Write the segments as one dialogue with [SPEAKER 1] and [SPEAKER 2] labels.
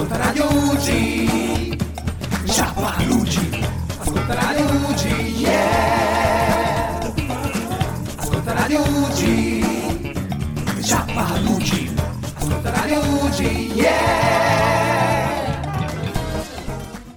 [SPEAKER 1] Ascolta Radio UG. Ciappa Luigi. Ascolta Radio UG. Yeah. Ascolta Radio UG. Ciappa Luigi. Ascolta Radio UG. Yeah.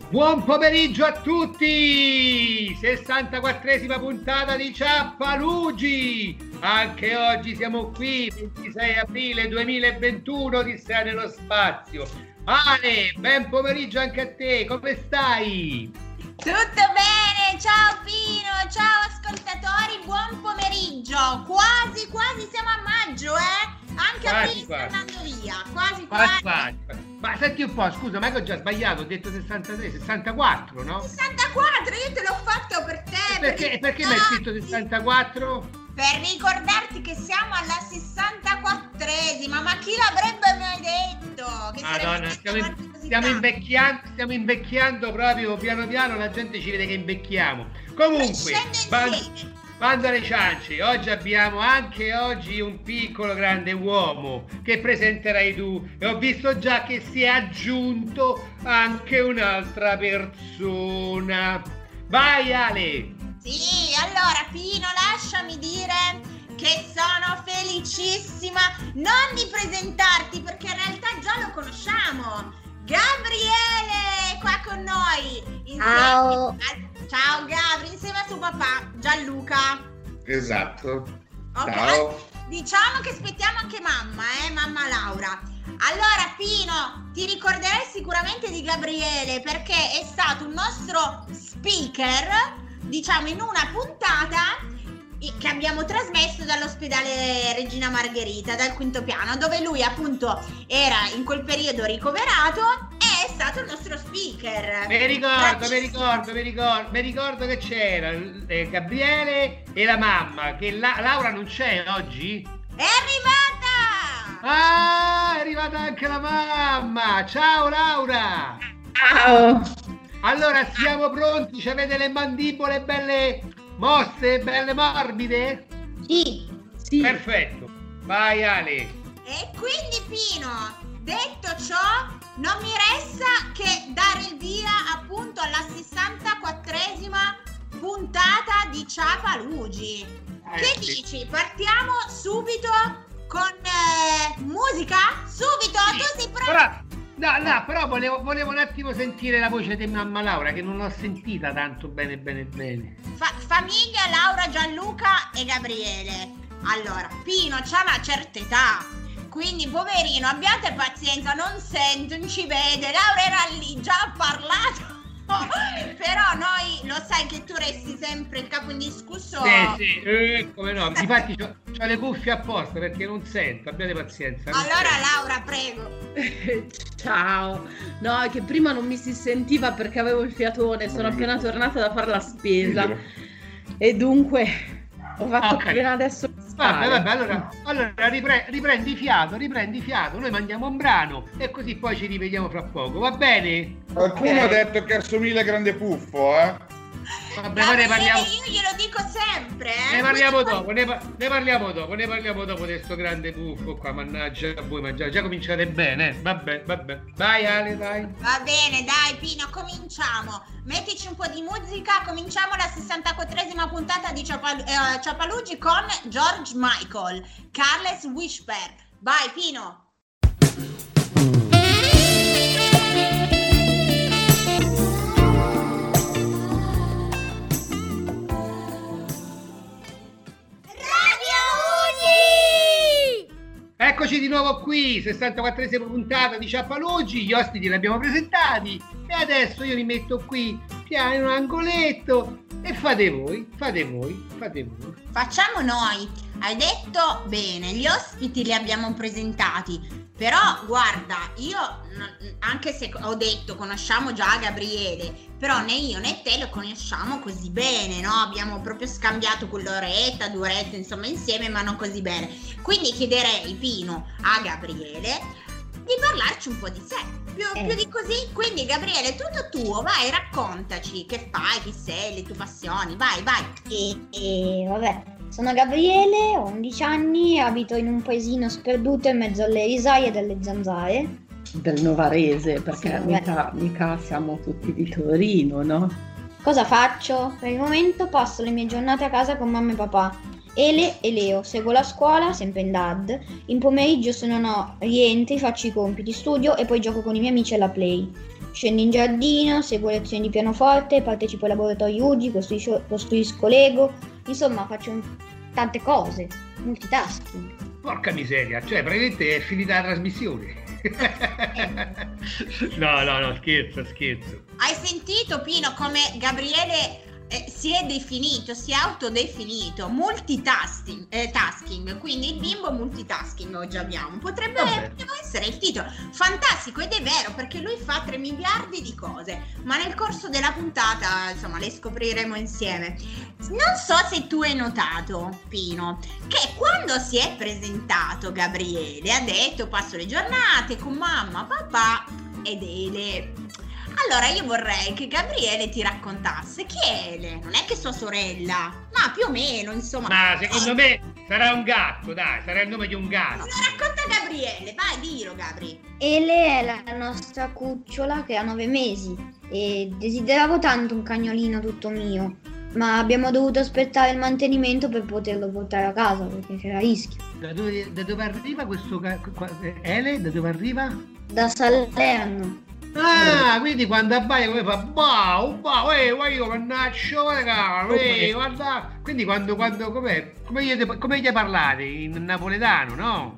[SPEAKER 2] Buon pomeriggio a tutti! 64esima puntata di Ciappalugi! Anche oggi siamo qui, 26 aprile 2021, di Strada nello Spazio. Ale, ben pomeriggio anche a te, come stai?
[SPEAKER 3] Tutto bene, ciao Pino, ciao ascoltatori, buon pomeriggio. Quasi, quasi siamo a maggio, eh? Anche
[SPEAKER 2] Quasi,
[SPEAKER 3] aprile sta andando via, quasi,
[SPEAKER 2] Quasi,
[SPEAKER 3] quasi.
[SPEAKER 2] Ma senti un po', scusa, ma che ho già sbagliato, ho detto 63, 64, no?
[SPEAKER 3] 64, io te l'ho fatto per te.
[SPEAKER 2] Perché, perché mi hai scritto
[SPEAKER 3] Sì,
[SPEAKER 2] 64?
[SPEAKER 3] Per ricordarti che siamo alla 64esima, ma chi l'avrebbe mai detto? Che
[SPEAKER 2] Madonna, stiamo,
[SPEAKER 3] così
[SPEAKER 2] stiamo invecchiando, stiamo invecchiando proprio piano piano, la gente ci vede che invecchiamo. Comunque,
[SPEAKER 3] Crescendo
[SPEAKER 2] ban-
[SPEAKER 3] insieme.
[SPEAKER 2] bando alle ciance, oggi abbiamo anche oggi un piccolo grande uomo che presenterai tu e ho visto già che si è aggiunto anche un'altra persona. Vai Ale!
[SPEAKER 3] Sì, allora Pino, lasciami dire che sono felicissima non di presentarti perché in realtà già lo conosciamo. Gabriele è qua con noi. Insieme
[SPEAKER 4] Ciao.
[SPEAKER 3] a- Ciao Gabri, insieme a suo papà Gianluca.
[SPEAKER 5] Esatto.
[SPEAKER 3] Ok,
[SPEAKER 5] Ciao.
[SPEAKER 3] Diciamo che aspettiamo anche mamma, eh, mamma Laura. Allora, Pino, ti ricorderai sicuramente di Gabriele perché è stato un nostro speaker, diciamo, in una puntata che abbiamo trasmesso dall'ospedale Regina Margherita, dal quinto piano, dove lui appunto era in quel periodo ricoverato e è stato il nostro speaker.
[SPEAKER 2] Mi ricordo, mi ricordo, mi ricordo, mi ricordo che c'era eh, Gabriele e la mamma, che la- Laura non c'è oggi?
[SPEAKER 3] È arrivata!
[SPEAKER 2] Ah, è arrivata anche la mamma! Ciao Laura!
[SPEAKER 4] Ciao.
[SPEAKER 2] Allora siamo pronti? Ci avete le mandibole belle mosse, belle morbide?
[SPEAKER 4] Sì. Sì.
[SPEAKER 2] Perfetto. Vai Ale.
[SPEAKER 3] E quindi Pino, detto ciò, non mi resta che dare il via appunto alla 64esima puntata di Ciapalugi.
[SPEAKER 2] Eh,
[SPEAKER 3] che
[SPEAKER 2] sì.
[SPEAKER 3] dici? Partiamo subito con eh, musica? Subito,
[SPEAKER 2] Sì,
[SPEAKER 3] tu sei pronto?
[SPEAKER 2] Però, no, no, però volevo, volevo un attimo sentire la voce di mamma Laura che non l'ho sentita tanto bene bene bene.
[SPEAKER 3] Fa- famiglia Laura, Gianluca e Gabriele. Allora, Pino c'ha una certa età. Quindi, poverino, abbiate pazienza, non sente, non ci vede. Laura era lì, già ha parlato. Però noi lo sai che tu resti sempre il capo indiscusso.
[SPEAKER 2] Sì, sì, eh, come no. Infatti ho, ho le cuffie apposta perché non sento, abbiate pazienza.
[SPEAKER 3] Allora,
[SPEAKER 2] sento.
[SPEAKER 3] Laura, prego.
[SPEAKER 6] Ciao, no, è che prima non mi si sentiva perché avevo il fiatone, sono appena tornata da fare la spesa e dunque ho fatto
[SPEAKER 2] Ok.
[SPEAKER 6] appena adesso
[SPEAKER 2] Vabbè, vabbè, allora, allora ripre- riprendi fiato, riprendi fiato, noi mandiamo un brano e così poi ci rivediamo fra poco, va bene?
[SPEAKER 5] Qualcuno
[SPEAKER 2] Ok.
[SPEAKER 5] ha detto che assomiglia a Grande Puffo, eh?
[SPEAKER 2] Vabbè, poi ne parliamo,
[SPEAKER 3] io glielo dico sempre. eh.
[SPEAKER 2] ne parliamo dopo, ne, pa- ne parliamo dopo, ne parliamo dopo di questo grande puffo qua, mannaggia voi, ma già, già cominciate bene, eh. vabbè, vabbè. Vai Ale, dai.
[SPEAKER 3] Va bene, dai Pino, cominciamo. Mettici un po' di musica, cominciamo la 64esima puntata di Ciapal- eh, Ciapalugi con George Michael, Carles Whisper. Vai Pino.
[SPEAKER 2] Eccoci di nuovo qui, 64esima puntata di Ciappalugi, gli ospiti li abbiamo presentati e adesso io li metto qui, piano in un angoletto e fate voi, fate voi, fate voi.
[SPEAKER 3] Facciamo noi. Hai detto bene, gli ospiti li abbiamo presentati. Però guarda, io anche se ho detto conosciamo già Gabriele, però né io né te lo conosciamo così bene, no? Abbiamo proprio scambiato quell'oretta, due orette, insomma, insieme, ma non così bene. Quindi chiederei, Pino, a Gabriele di parlarci un po' di sé. Più,
[SPEAKER 4] Eh.
[SPEAKER 3] più di così, quindi Gabriele, tutto tuo, vai, raccontaci che fai, chi sei, le tue passioni, vai, vai.
[SPEAKER 4] E, e vabbè, sono Gabriele, ho 11 anni, abito in un paesino sperduto in mezzo alle risaie delle zanzare.
[SPEAKER 6] del Novarese, perché
[SPEAKER 4] Sì,
[SPEAKER 6] mica, mica siamo tutti di Torino, no?
[SPEAKER 4] Cosa faccio? Per il momento passo le mie giornate a casa con mamma e papà. Ele e Leo, seguo la scuola, sempre in DAD. In pomeriggio se non ho rientri faccio i compiti, studio e poi gioco con i miei amici alla play. Scendo in giardino, seguo lezioni di pianoforte, partecipo ai laboratori UGI, costruisco, costruisco Lego. Insomma, faccio un- tante cose. Multitasking.
[SPEAKER 2] Porca miseria, cioè praticamente è finita la trasmissione. no, no, no, scherzo, scherzo.
[SPEAKER 3] Hai sentito Pino come Gabriele eh, si è definito, si è autodefinito multitasking, eh, tasking, quindi il bimbo multitasking oggi abbiamo. Potrebbe, essere il titolo. Fantastico ed è vero perché lui fa 3 miliardi di cose, ma nel corso della puntata, insomma, le scopriremo insieme. Non so se tu hai notato, Pino, che quando si è presentato Gabriele ha detto passo le giornate con mamma, papà ed Ele. Allora io vorrei che Gabriele ti raccontasse chi è Ele, non è che sua sorella, ma più o meno, insomma.
[SPEAKER 2] Ma secondo me sarà un gatto, dai, sarà il nome di un gatto.
[SPEAKER 3] lo racconta Gabriele, vai, dillo Gabri.
[SPEAKER 4] Ele è la nostra cucciola che ha nove mesi e desideravo tanto un cagnolino tutto mio, ma abbiamo dovuto aspettare il mantenimento per poterlo portare a casa perché c'era rischio.
[SPEAKER 2] Da dove, da dove arriva questo Ele? Da dove arriva?
[SPEAKER 4] Da Salerno.
[SPEAKER 2] Ah, quindi quando abbaia come fa bau, bau, eh, guarda io mannaccio, raga, eh, guarda. Quindi quando, quando, com'è, come gli, come gli parlate in napoletano, no?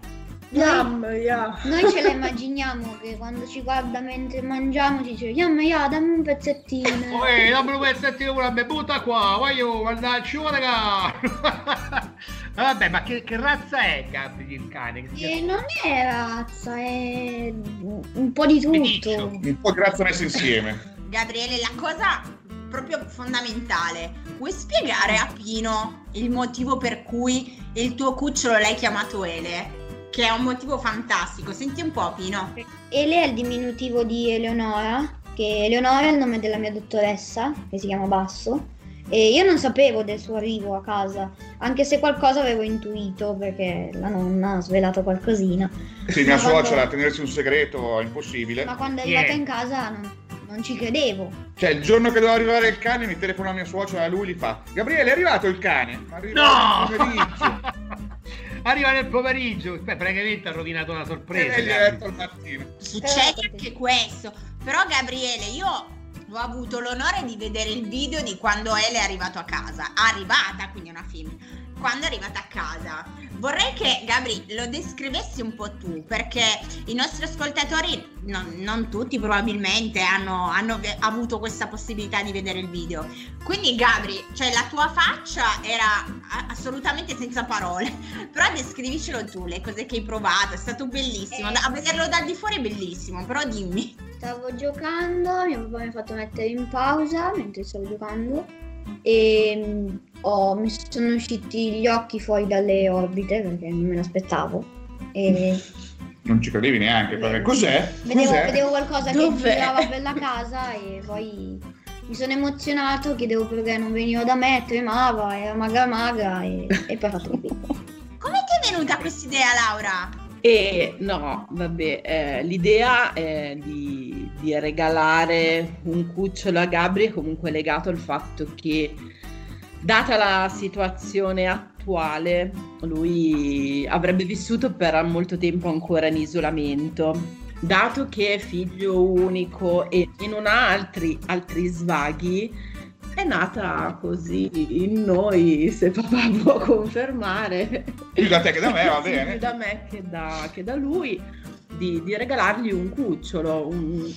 [SPEAKER 6] Mamma mia.
[SPEAKER 4] Noi ce la immaginiamo che quando ci guarda mentre mangiamo ci dice Yamma, ya, dammi un pezzettino.
[SPEAKER 2] Oh, eh, dammi un pezzettino pure a me, butta qua, voglio, mannaccio, raga. Vabbè, ma che, che razza è Gabri il cane? Che si
[SPEAKER 4] E non è razza, è un po' di tutto.
[SPEAKER 5] Un po' di razza messe insieme.
[SPEAKER 3] Gabriele, la cosa proprio fondamentale, vuoi spiegare a Pino il motivo per cui il tuo cucciolo l'hai chiamato Ele? Che è un motivo fantastico, senti un po' Pino.
[SPEAKER 4] Ele è il diminutivo di Eleonora, che Eleonora è il nome della mia dottoressa, che si chiama Basso. E io non sapevo del suo arrivo a casa, anche se qualcosa avevo intuito perché la nonna ha svelato qualcosina.
[SPEAKER 5] Sì, mia
[SPEAKER 4] quando-
[SPEAKER 5] suocera a tenersi un segreto è impossibile.
[SPEAKER 4] Ma quando è arrivata in casa non, non ci credevo.
[SPEAKER 5] Cioè, il giorno che doveva arrivare il cane, mi telefona mia suocera e lui gli fa: Gabriele, è arrivato il cane? Arriva
[SPEAKER 2] No!
[SPEAKER 5] nel pomeriggio.
[SPEAKER 2] Arriva nel pomeriggio. Beh, praticamente ha rovinato la sorpresa.
[SPEAKER 5] E gli detto al mattino.
[SPEAKER 3] Succede anche questo. Però Gabriele, io ho avuto l'onore di vedere il video di quando Ele è arrivato a casa. Arrivata, quindi una film. Quando è arrivata a casa. Vorrei che Gabri lo descrivessi un po' tu, perché i nostri ascoltatori, non, non tutti probabilmente, hanno, hanno avuto questa possibilità di vedere il video. Quindi Gabri, cioè la tua faccia era a- assolutamente senza parole, però descrivicelo tu, le cose che hai provato, è stato bellissimo. Da- a vederlo dal di fuori è bellissimo, però dimmi.
[SPEAKER 4] Stavo giocando, mio papà mi ha fatto mettere in pausa mentre stavo giocando e ho- mi sono usciti gli occhi fuori dalle orbite perché non me l'aspettavo. E
[SPEAKER 5] Non ci credevi neanche. perché Cos'è?
[SPEAKER 4] vedevo,
[SPEAKER 5] Cos'è?
[SPEAKER 4] vedevo qualcosa che
[SPEAKER 6] Dov'è?
[SPEAKER 4] girava per la casa e poi mi sono emozionato, chiedevo perché non veniva da me, tremava, era magra magra e, e poi ho fatto pipì.
[SPEAKER 3] Come ti è venuta questa idea, Laura?
[SPEAKER 6] E no, vabbè, eh, l'idea è di, di regalare un cucciolo a Gabri è comunque legato al fatto che, data la situazione attuale, lui avrebbe vissuto per molto tempo ancora in isolamento. Dato che è figlio unico e, e non ha altri, altri svaghi, è nata così in noi, se papà può confermare
[SPEAKER 5] Più da te che da me, va bene.
[SPEAKER 6] più da me che da, che da lui, di, di regalargli un cucciolo, un,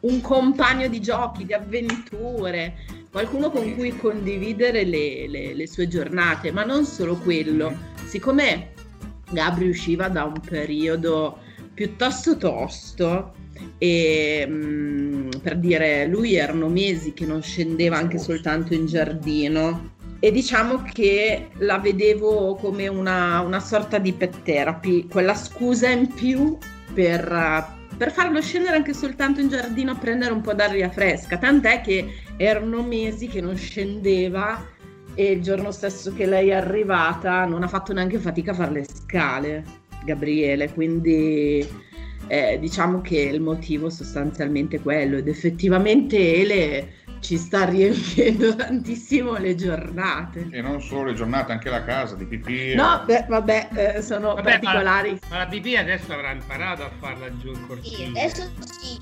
[SPEAKER 6] un compagno di giochi, di avventure, qualcuno con cui condividere le, le- le sue giornate, ma non solo quello. Siccome Gabri usciva da un periodo piuttosto tosto, e mm, per dire lui erano mesi che non scendeva anche soltanto in giardino e diciamo che la vedevo come una, una sorta di pet therapy, quella scusa in più per, per farlo scendere anche soltanto in giardino a prendere un po' d'aria fresca, tant'è che erano mesi che non scendeva e il giorno stesso che lei è arrivata non ha fatto neanche fatica a fare le scale, Gabriele, quindi eh, diciamo che il motivo sostanzialmente è quello ed effettivamente Ele ci sta riempiendo tantissimo le giornate.
[SPEAKER 5] E non solo le giornate, anche la casa di pipì.
[SPEAKER 6] No, beh, vabbè, eh, sono
[SPEAKER 2] Vabbè,
[SPEAKER 6] particolari.
[SPEAKER 2] Ma la pipì adesso avrà imparato a farla giù in
[SPEAKER 4] Sì,
[SPEAKER 2] cortile.
[SPEAKER 4] adesso sì.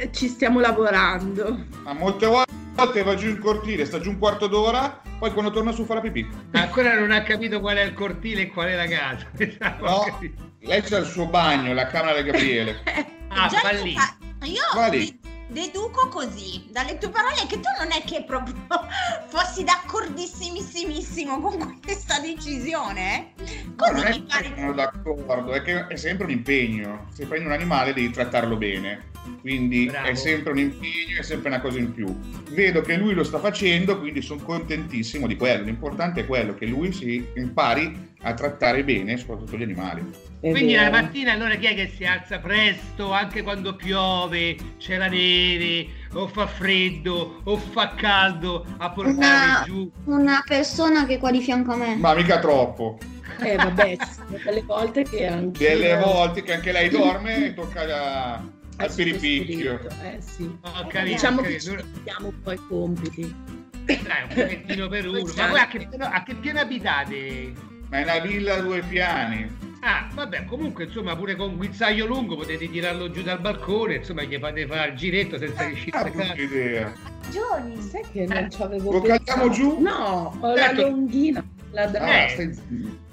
[SPEAKER 6] Eh, ci stiamo lavorando.
[SPEAKER 5] Ma molte volte va giù in cortile, sta giù un quarto d'ora, poi quando torna su fa la pipì.
[SPEAKER 2] Ancora non ha capito qual è il cortile e qual è la casa.
[SPEAKER 5] No, lei c'ha il suo bagno, la camera di Gabriele.
[SPEAKER 2] Ah,
[SPEAKER 3] Già
[SPEAKER 2] va
[SPEAKER 3] io
[SPEAKER 2] lì.
[SPEAKER 3] Deduco così, dalle tue parole, che tu non è che proprio fossi d'accordissimissimo con questa decisione. eh? Così
[SPEAKER 5] non è
[SPEAKER 3] mi
[SPEAKER 5] che
[SPEAKER 3] pare.
[SPEAKER 5] sono d'accordo, è che è sempre un impegno. Se prendi un animale devi trattarlo bene. Quindi
[SPEAKER 2] Bravo.
[SPEAKER 5] è sempre un impegno, è sempre una cosa in più. Vedo che lui lo sta facendo, quindi sono contentissimo di quello. L'importante è quello che lui si impari a trattare bene, soprattutto gli animali.
[SPEAKER 6] È
[SPEAKER 2] Quindi la
[SPEAKER 6] vero.
[SPEAKER 2] mattina allora chi è che si alza presto anche quando piove, c'è la neve, o fa freddo, o fa caldo a portare
[SPEAKER 4] Una-
[SPEAKER 2] giù?
[SPEAKER 4] Una persona che è qua di fianco a me.
[SPEAKER 5] Ma mica troppo.
[SPEAKER 6] Eh, vabbè, delle volte che anche
[SPEAKER 5] Delle volte che anche lei dorme e tocca a- al
[SPEAKER 6] al
[SPEAKER 5] piripicchio.
[SPEAKER 6] Eh sì.
[SPEAKER 2] Ho capito,
[SPEAKER 6] Diciamo
[SPEAKER 2] ho
[SPEAKER 6] che ci diamo poi i compiti.
[SPEAKER 2] Dai, un pochettino per uno. Ma voi a che, piano- a che piano abitate?
[SPEAKER 5] Ma è una villa a due piani.
[SPEAKER 2] Ah, vabbè, comunque, insomma, pure con un guizzaglio lungo potete tirarlo giù dal balcone, insomma, gli fate fare il giretto senza che uscite
[SPEAKER 5] Ah,
[SPEAKER 2] a
[SPEAKER 5] brutta idea.
[SPEAKER 4] Giorni.
[SPEAKER 6] Sai che non ci avevo
[SPEAKER 5] Lo
[SPEAKER 6] pensato.
[SPEAKER 5] giù?
[SPEAKER 6] No, ho
[SPEAKER 2] Certo.
[SPEAKER 6] la longhina. La da...
[SPEAKER 5] Ah,
[SPEAKER 2] Eh.
[SPEAKER 5] stai zitto.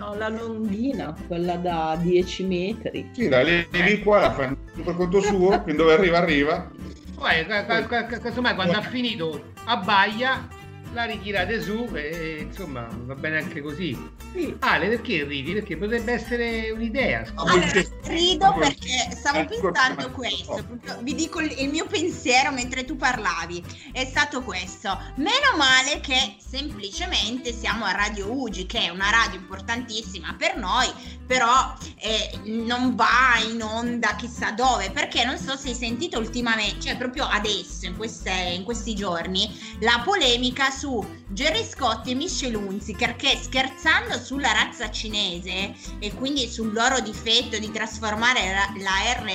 [SPEAKER 6] Ho la longhina, quella da 10 metri.
[SPEAKER 5] Sì, la levi qua, la fai tutto per conto suo, fin dove arriva arriva.
[SPEAKER 2] Poi, ca- ca- casomai, quando ha finito, abbaia, la ritirate su e, insomma, va bene anche così.
[SPEAKER 6] Sì.
[SPEAKER 2] Ale, perché ridi? Perché potrebbe essere un'idea. scusa.
[SPEAKER 3] Allora, rido perché stavo
[SPEAKER 5] Ecco,
[SPEAKER 3] pensando questo, vi dico il, il mio pensiero mentre tu parlavi, è stato questo. Meno male che semplicemente siamo a Radio Ugi, che è una radio importantissima per noi, però eh, non va in onda chissà dove, perché non so se hai sentito ultimamente, cioè proprio adesso, in, queste- in questi giorni, la polemica su Jerry Scott e Michelle Hunziker che scherzando sulla razza cinese e quindi sul loro difetto di trasformare la R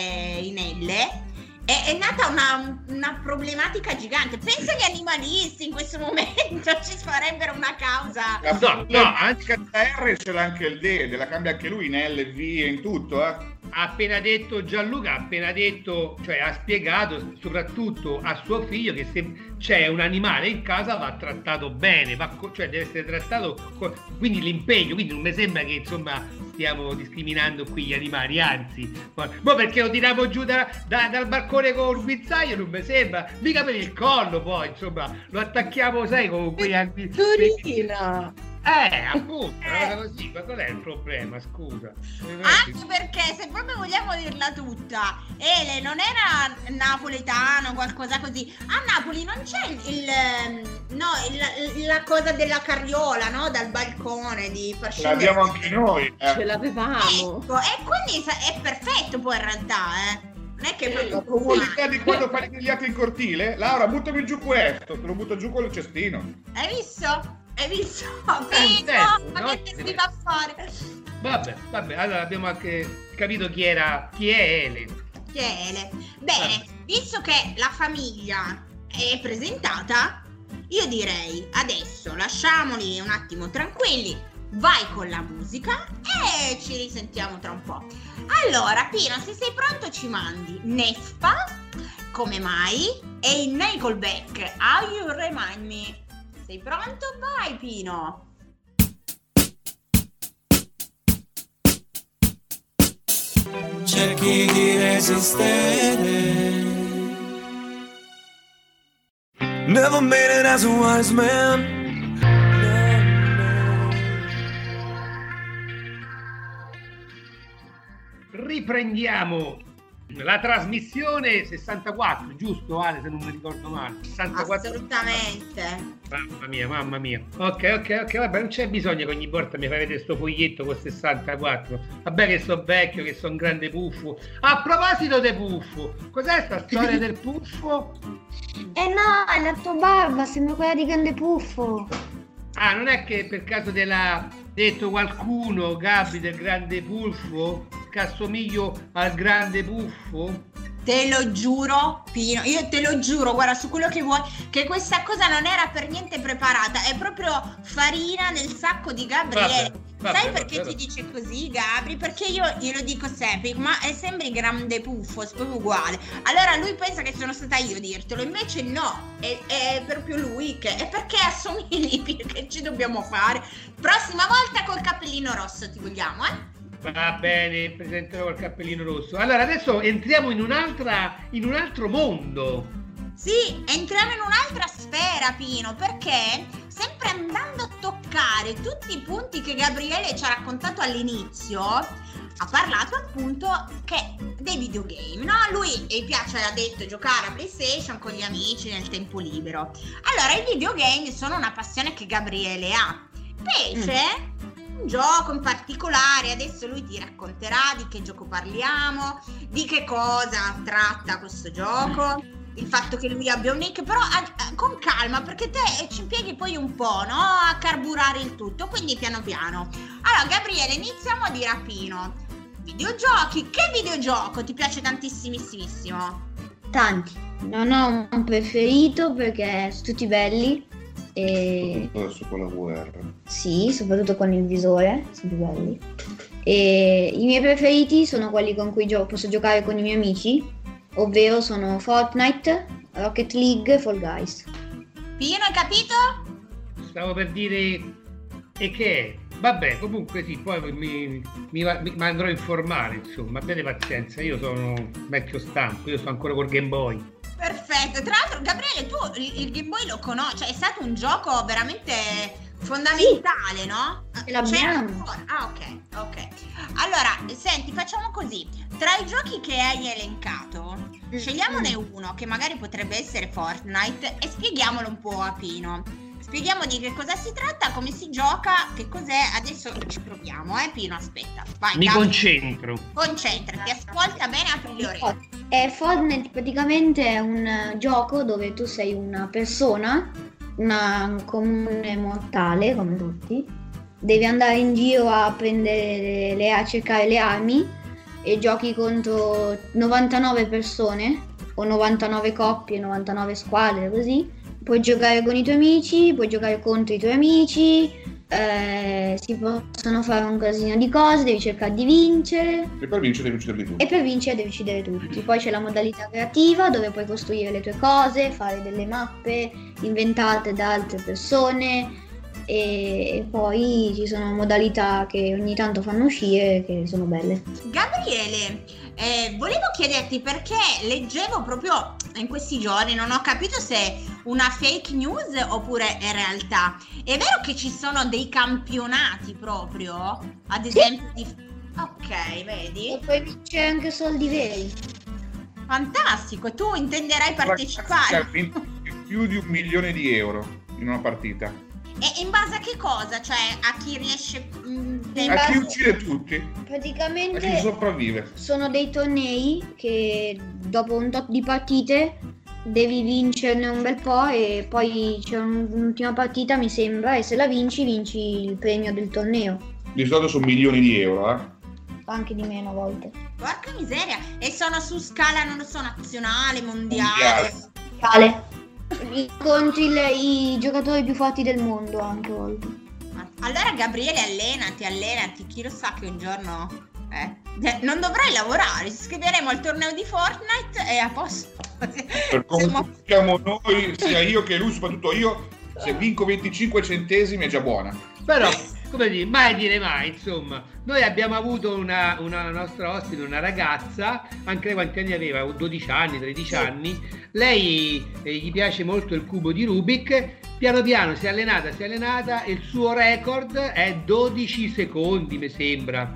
[SPEAKER 3] in L, è, è nata una, una problematica gigante. Pensa agli animalisti in questo momento ci farebbero una causa.
[SPEAKER 2] No, no, anzi,
[SPEAKER 5] anche la R ce l'ha anche il D, la cambia anche lui in L, V e in tutto, eh.
[SPEAKER 2] ha appena detto Gianluca, ha appena detto, cioè ha spiegato soprattutto a suo figlio che se c'è un animale in casa va trattato bene, va cioè deve essere trattato, co- quindi l'impegno, quindi non mi sembra che insomma stiamo discriminando qui gli animali, anzi, ma ma perché lo tiriamo giù da- da- dal balcone con il guizzaglio non mi sembra, mica per il collo poi, insomma, lo attacchiamo, sai, con quei anni...
[SPEAKER 6] Torina!
[SPEAKER 2] Eh, appunto, una cosa così, ma qual è il problema, scusa?
[SPEAKER 3] Anche perché se proprio vogliamo dirla tutta, Ele non era napoletano, qualcosa così. A Napoli non c'è il, il, ehm, no, il- la cosa della carriola, no? Dal balcone di far scendere.
[SPEAKER 5] L'abbiamo anche noi.
[SPEAKER 6] Ce
[SPEAKER 5] Eh.
[SPEAKER 6] l'avevamo.
[SPEAKER 3] Ecco, e quindi è perfetto poi in realtà, eh. Non è che è
[SPEAKER 5] La
[SPEAKER 3] proprio
[SPEAKER 5] probabilità di quando fai le grigliate in cortile? Laura, buttami giù questo, te lo butto giù con il cestino.
[SPEAKER 3] Hai visto? Hai visto?
[SPEAKER 2] Eh,
[SPEAKER 3] Vito,
[SPEAKER 2] certo,
[SPEAKER 3] ma che te si va a fare?
[SPEAKER 2] Vabbè, vabbè, allora abbiamo anche capito chi era, chi è Ele.
[SPEAKER 3] Chi è Ele? Bene, visto che la famiglia è presentata, io direi adesso lasciamoli un attimo tranquilli, vai con la musica e ci risentiamo tra un po'. Allora, Pino, se sei pronto ci mandi Nefpa, come mai, e il Nickelback, How You Remind Me. Sei pronto? Vai Pino!
[SPEAKER 1] cerchi di resistere. Never made it as a wise man.
[SPEAKER 2] Riprendiamo la trasmissione 64, giusto Ale, se non mi ricordo male. 64.
[SPEAKER 3] Assolutamente.
[SPEAKER 2] Mamma mia, mamma mia. Ok, ok, ok, vabbè, non c'è bisogno che ogni volta mi farete sto foglietto con 64. Vabbè che sono vecchio, che sono un grande puffo. A proposito del puffo, cos'è sta storia del puffo?
[SPEAKER 4] Eh no, è la tua barba, sembra quella di Grande Puffo.
[SPEAKER 2] Ah, non è che per caso te l'ha detto qualcuno, Gabri del grande puffo? Che assomiglio al grande buffo?
[SPEAKER 3] Te lo giuro, Pino, io te lo giuro, guarda, su quello che vuoi, che questa cosa non era per niente preparata, è proprio farina nel sacco di Gabriele.
[SPEAKER 2] Vabbè, vabbè,
[SPEAKER 3] Sai perché
[SPEAKER 2] vabbè.
[SPEAKER 3] ti dice così, Gabri? Perché io glielo dico sempre, ma è sembri grande puffo, è proprio uguale. Allora lui pensa che sono stata io a dirtelo, invece no, è, è proprio lui che... È perché assomigli, che ci dobbiamo fare? Prossima volta col cappellino rosso ti vogliamo, eh?
[SPEAKER 2] Va bene, presenterò col cappellino rosso. Allora, adesso entriamo in un'altra, in un altro mondo.
[SPEAKER 3] Sì, entriamo in un'altra sfera, Pino, perché sempre andando a toccare tutti i punti che Gabriele ci ha raccontato all'inizio, ha parlato appunto che dei videogame, no? Lui gli piace, ha detto, giocare a PlayStation con gli amici nel tempo libero. Allora, i videogame sono una passione che Gabriele ha. Specie un gioco in particolare, adesso lui ti racconterà di che gioco parliamo, di che cosa tratta questo gioco il fatto che lui abbia un nick, però ah, ah, con calma, perché te eh, ci impieghi poi un po', no? A carburare il tutto, quindi piano piano. Allora, Gabriele, iniziamo a a Pino. Videogiochi, che videogioco ti piace tantissimissimo?
[SPEAKER 4] Tanti. Non ho un preferito perché sono tutti belli. E
[SPEAKER 5] Adesso con la guerra.
[SPEAKER 4] sì, soprattutto con il visore, sono più belli. E i miei preferiti sono quelli con cui gio- posso giocare con i miei amici, ovvero sono Fortnite, Rocket League e Fall Guys.
[SPEAKER 3] Pino, hai capito?
[SPEAKER 2] Stavo per dire... E che è? Vabbè, comunque sì, poi mi, mi, va- mi andrò a informare, insomma, abbiate pazienza, io sono vecchio stanco, io sto ancora col Game Boy.
[SPEAKER 3] Perfetto. Tra l'altro, Gabriele, tu il, il Game Boy lo conosci, cioè è stato un gioco veramente fondamentale, no?
[SPEAKER 4] Ce l'abbiamo.
[SPEAKER 3] Ah, ok, ok. Allora, senti, facciamo così. Tra i giochi che hai elencato,
[SPEAKER 4] Mm.
[SPEAKER 3] scegliamone uno che magari potrebbe essere Fortnite e spieghiamolo un po' a Pino. Spieghiamo di che cosa si tratta, come si gioca, che cos'è. Adesso ci proviamo, eh Pino, aspetta. Vai,
[SPEAKER 2] Mi
[SPEAKER 3] Gabri,
[SPEAKER 2] concentrro.
[SPEAKER 3] concentrati, ascolta bene, apri le orecchie.
[SPEAKER 4] Eh, Fortnite praticamente è un eh, gioco dove tu sei una persona, una comune mortale come tutti, devi andare in giro a prendere le, a cercare le armi e giochi contro 99 persone o 99 coppie, 99 squadre così. Puoi giocare con i tuoi amici, puoi giocare contro i tuoi amici, eh, si possono fare un casino di cose, devi cercare di vincere.
[SPEAKER 5] E per vincere devi ucciderli tutti.
[SPEAKER 4] E per vincere devi uccidere tutti. Poi c'è la modalità creativa dove puoi costruire le tue cose, fare delle mappe inventate da altre persone e poi ci sono modalità che ogni tanto fanno uscire che sono belle.
[SPEAKER 3] Gabriele, eh, volevo chiederti perché leggevo proprio in questi giorni, non ho capito se una fake news oppure è realtà. È vero che ci sono dei campionati proprio? Ad esempio di... Ok, vedi?
[SPEAKER 4] E puoi vincere anche soldi veri.
[SPEAKER 3] Fantastico, tu intenderai partecipare.
[SPEAKER 5] vinto più di un milione di euro in una partita.
[SPEAKER 3] E in base a che cosa? Cioè a chi riesce... mm,
[SPEAKER 4] In
[SPEAKER 5] A chi uccide tutti, a chi
[SPEAKER 4] Praticamente
[SPEAKER 5] sopravvive.
[SPEAKER 4] sono dei tornei che dopo un tot di partite devi vincerne un bel po' e poi c'è un- un'ultima partita mi sembra e se la vinci vinci il premio del torneo,
[SPEAKER 5] Di solito sono milioni di euro, eh.
[SPEAKER 4] anche di meno a volte.
[SPEAKER 3] Porca miseria! E sono su scala, non lo so, nazionale, mondiale.
[SPEAKER 5] Mondiale.
[SPEAKER 4] Incontri il- i giocatori più forti del mondo anche a volte.
[SPEAKER 3] Allora Gabriele allenati, allenati, chi lo sa che un giorno eh, eh, non dovrai lavorare, ci iscriveremo al torneo di Fortnite e a posto.
[SPEAKER 5] Per come
[SPEAKER 3] Siamo-
[SPEAKER 5] siamo noi, sia io che lui, soprattutto io, se vinco 25 centesimi è già buona.
[SPEAKER 2] Però, come dire, mai dire mai, insomma. Noi abbiamo avuto una, una nostra ospite, una ragazza, anche lei quanti anni aveva? 12 anni, 13 anni. Lei eh, gli piace molto il cubo di Rubik. Piano piano si è allenata, si è allenata e il suo record è 12 secondi, mi sembra,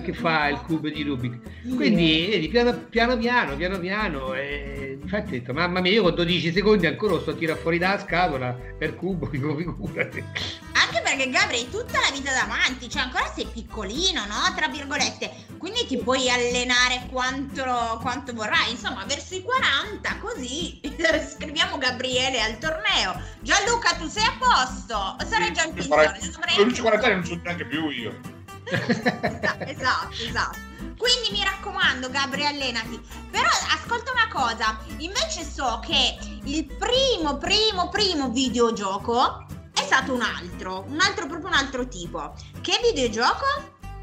[SPEAKER 2] che fa il cubo di Rubik. Quindi, vedi, piano piano, piano, piano, piano. E infatti ho detto, mamma mia, io con 12 secondi ancora lo sto a tirare fuori dalla scatola per cubo, figurati.
[SPEAKER 3] Anche perché Gabri hai tutta la vita davanti, cioè ancora sei piccolino, no? Tra virgolette. Quindi ti puoi allenare quanto, quanto vorrai. Insomma, verso i 40, così scriviamo Gabriele al torneo. Gianluca, tu sei a posto? Sarei già in pensione.
[SPEAKER 5] Con 40 anni non sono neanche più io.
[SPEAKER 3] Esatto, esatto. Quindi mi raccomando, Gabri, allenati. Però ascolta una cosa, invece so che il primo, primo, primo videogioco è stato un altro, un altro, proprio un altro tipo. Che videogioco?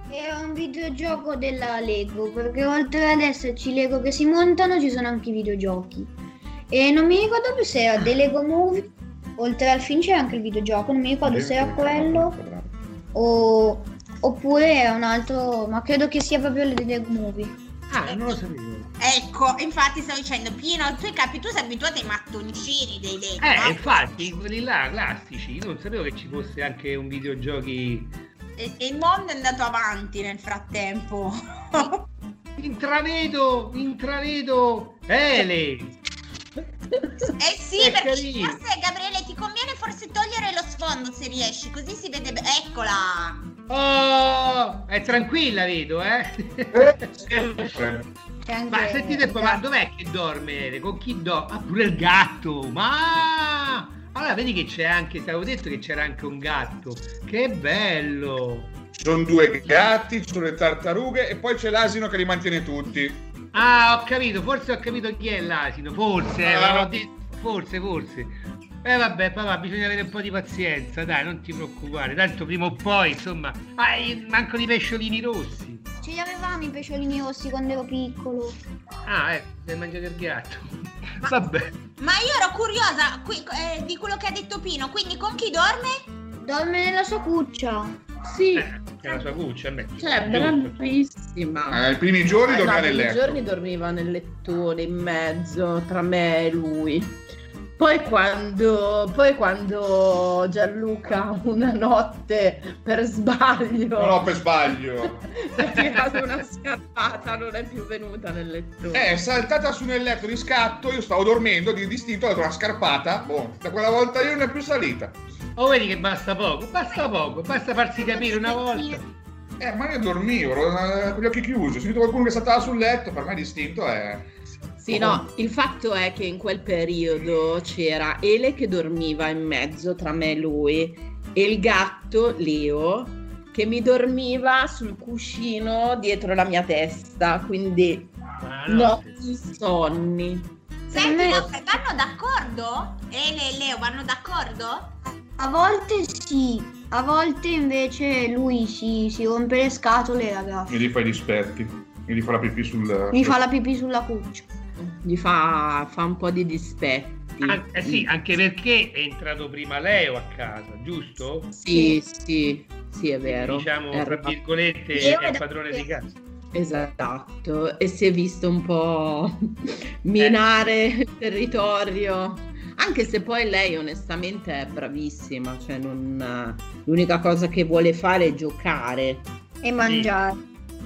[SPEAKER 4] È un videogioco della Lego, perché oltre ad esserci Lego che si montano ci sono anche i videogiochi. E non mi ricordo più se era dei Lego Movie, oltre al film c'era anche il videogioco, non mi ricordo se era quello o, oppure era un altro, ma credo che sia proprio il Lego Movie.
[SPEAKER 2] Ah, non lo sapevo.
[SPEAKER 3] Ecco, infatti stavo dicendo, Pino, tu capi, tu sei abituato ai mattoncini dei Lego,
[SPEAKER 2] Eh,
[SPEAKER 3] no?
[SPEAKER 2] infatti, quelli là, classici, non sapevo che ci fosse anche un videogiochi.
[SPEAKER 3] E, e il mondo è andato avanti nel frattempo.
[SPEAKER 2] Intravedo, intravedo Ele.
[SPEAKER 3] Eh sì,
[SPEAKER 2] È
[SPEAKER 3] perché
[SPEAKER 2] carino.
[SPEAKER 3] forse Gabriele ti conviene forse togliere lo sfondo se riesci, così si vede be- Eccola!
[SPEAKER 2] Oh, è tranquilla, vedo, eh.
[SPEAKER 4] Anche-
[SPEAKER 2] ma sentite un po', ma dov'è che dorme? Con chi dorme? Ah, pure il gatto, ma... Allora, vedi che c'è anche, ti avevo detto che c'era anche un gatto. Che bello.
[SPEAKER 5] Ci sono due gatti, ci sono le tartarughe e poi c'è l'asino che li mantiene tutti.
[SPEAKER 2] Ah, ho capito, forse ho capito chi è l'asino, forse, eh,
[SPEAKER 5] Ah.
[SPEAKER 2] detto, forse, forse. Eh vabbè, papà, bisogna avere un po' di pazienza, dai, non ti preoccupare, tanto prima o poi, insomma, ah, manco di pesciolini rossi.
[SPEAKER 4] Ce li avevamo i pesciolini rossi quando ero piccolo.
[SPEAKER 2] Ah, ecco, hai mangiato il gatto. Vabbè.
[SPEAKER 3] Ma io ero curiosa qui- eh, di quello che ha detto Pino, quindi con chi dorme?
[SPEAKER 4] Dorme nella sua cuccia.
[SPEAKER 6] Sì,
[SPEAKER 2] Eh, è la sua cuccia, beh.
[SPEAKER 6] cioè, bravissima.
[SPEAKER 5] Eh, I primi giorni
[SPEAKER 6] Eh, no,
[SPEAKER 5] dormiva nel
[SPEAKER 6] nei
[SPEAKER 5] letto.
[SPEAKER 6] giorni dormiva nel lettone in mezzo tra me e lui. Poi quando, poi quando Gianluca una notte per sbaglio
[SPEAKER 5] No, no, per sbaglio.
[SPEAKER 6] ha tirato una scarpata, non è più venuta nel lettone.
[SPEAKER 5] Eh, è saltata su nel letto di scatto, io stavo dormendo, di distinto ho dato una scarpata, boh, da quella volta io non è più salita.
[SPEAKER 2] Oh, vedi che basta poco, basta poco, basta farsi capire una volta.
[SPEAKER 5] Eh, ma io dormivo, eh, con gli occhi chiusi, ho sentito qualcuno che saltava sul letto, per me distinto è...
[SPEAKER 6] Sì, no, il fatto è che in quel periodo c'era Ele che dormiva in mezzo tra me e lui e il gatto Leo che mi dormiva sul cuscino dietro la mia testa, quindi
[SPEAKER 2] Ma no,
[SPEAKER 6] notti sonni.
[SPEAKER 3] Senti,
[SPEAKER 4] me-
[SPEAKER 3] ma vanno d'accordo? Ele e Leo vanno d'accordo?
[SPEAKER 4] A volte sì, a volte invece lui si, si rompe le scatole, ragazzi.
[SPEAKER 5] Mi rifà i dispetti, mi rifà la pipì sul...
[SPEAKER 4] Mi fa la pipì sulla cuccia.
[SPEAKER 6] Gli fa, fa un po' di dispetti.
[SPEAKER 2] An- eh sì, anche perché è entrato prima Leo a casa, giusto?
[SPEAKER 6] Sì, sì, sì, è vero.
[SPEAKER 2] Diciamo,
[SPEAKER 6] Era-
[SPEAKER 2] tra virgolette,
[SPEAKER 4] Leo
[SPEAKER 2] è il padrone di casa.
[SPEAKER 6] Esatto, e si è visto un po' minare il territorio, anche se poi lei onestamente è bravissima, cioè non, l'unica cosa che vuole fare è giocare,
[SPEAKER 4] E mangiare.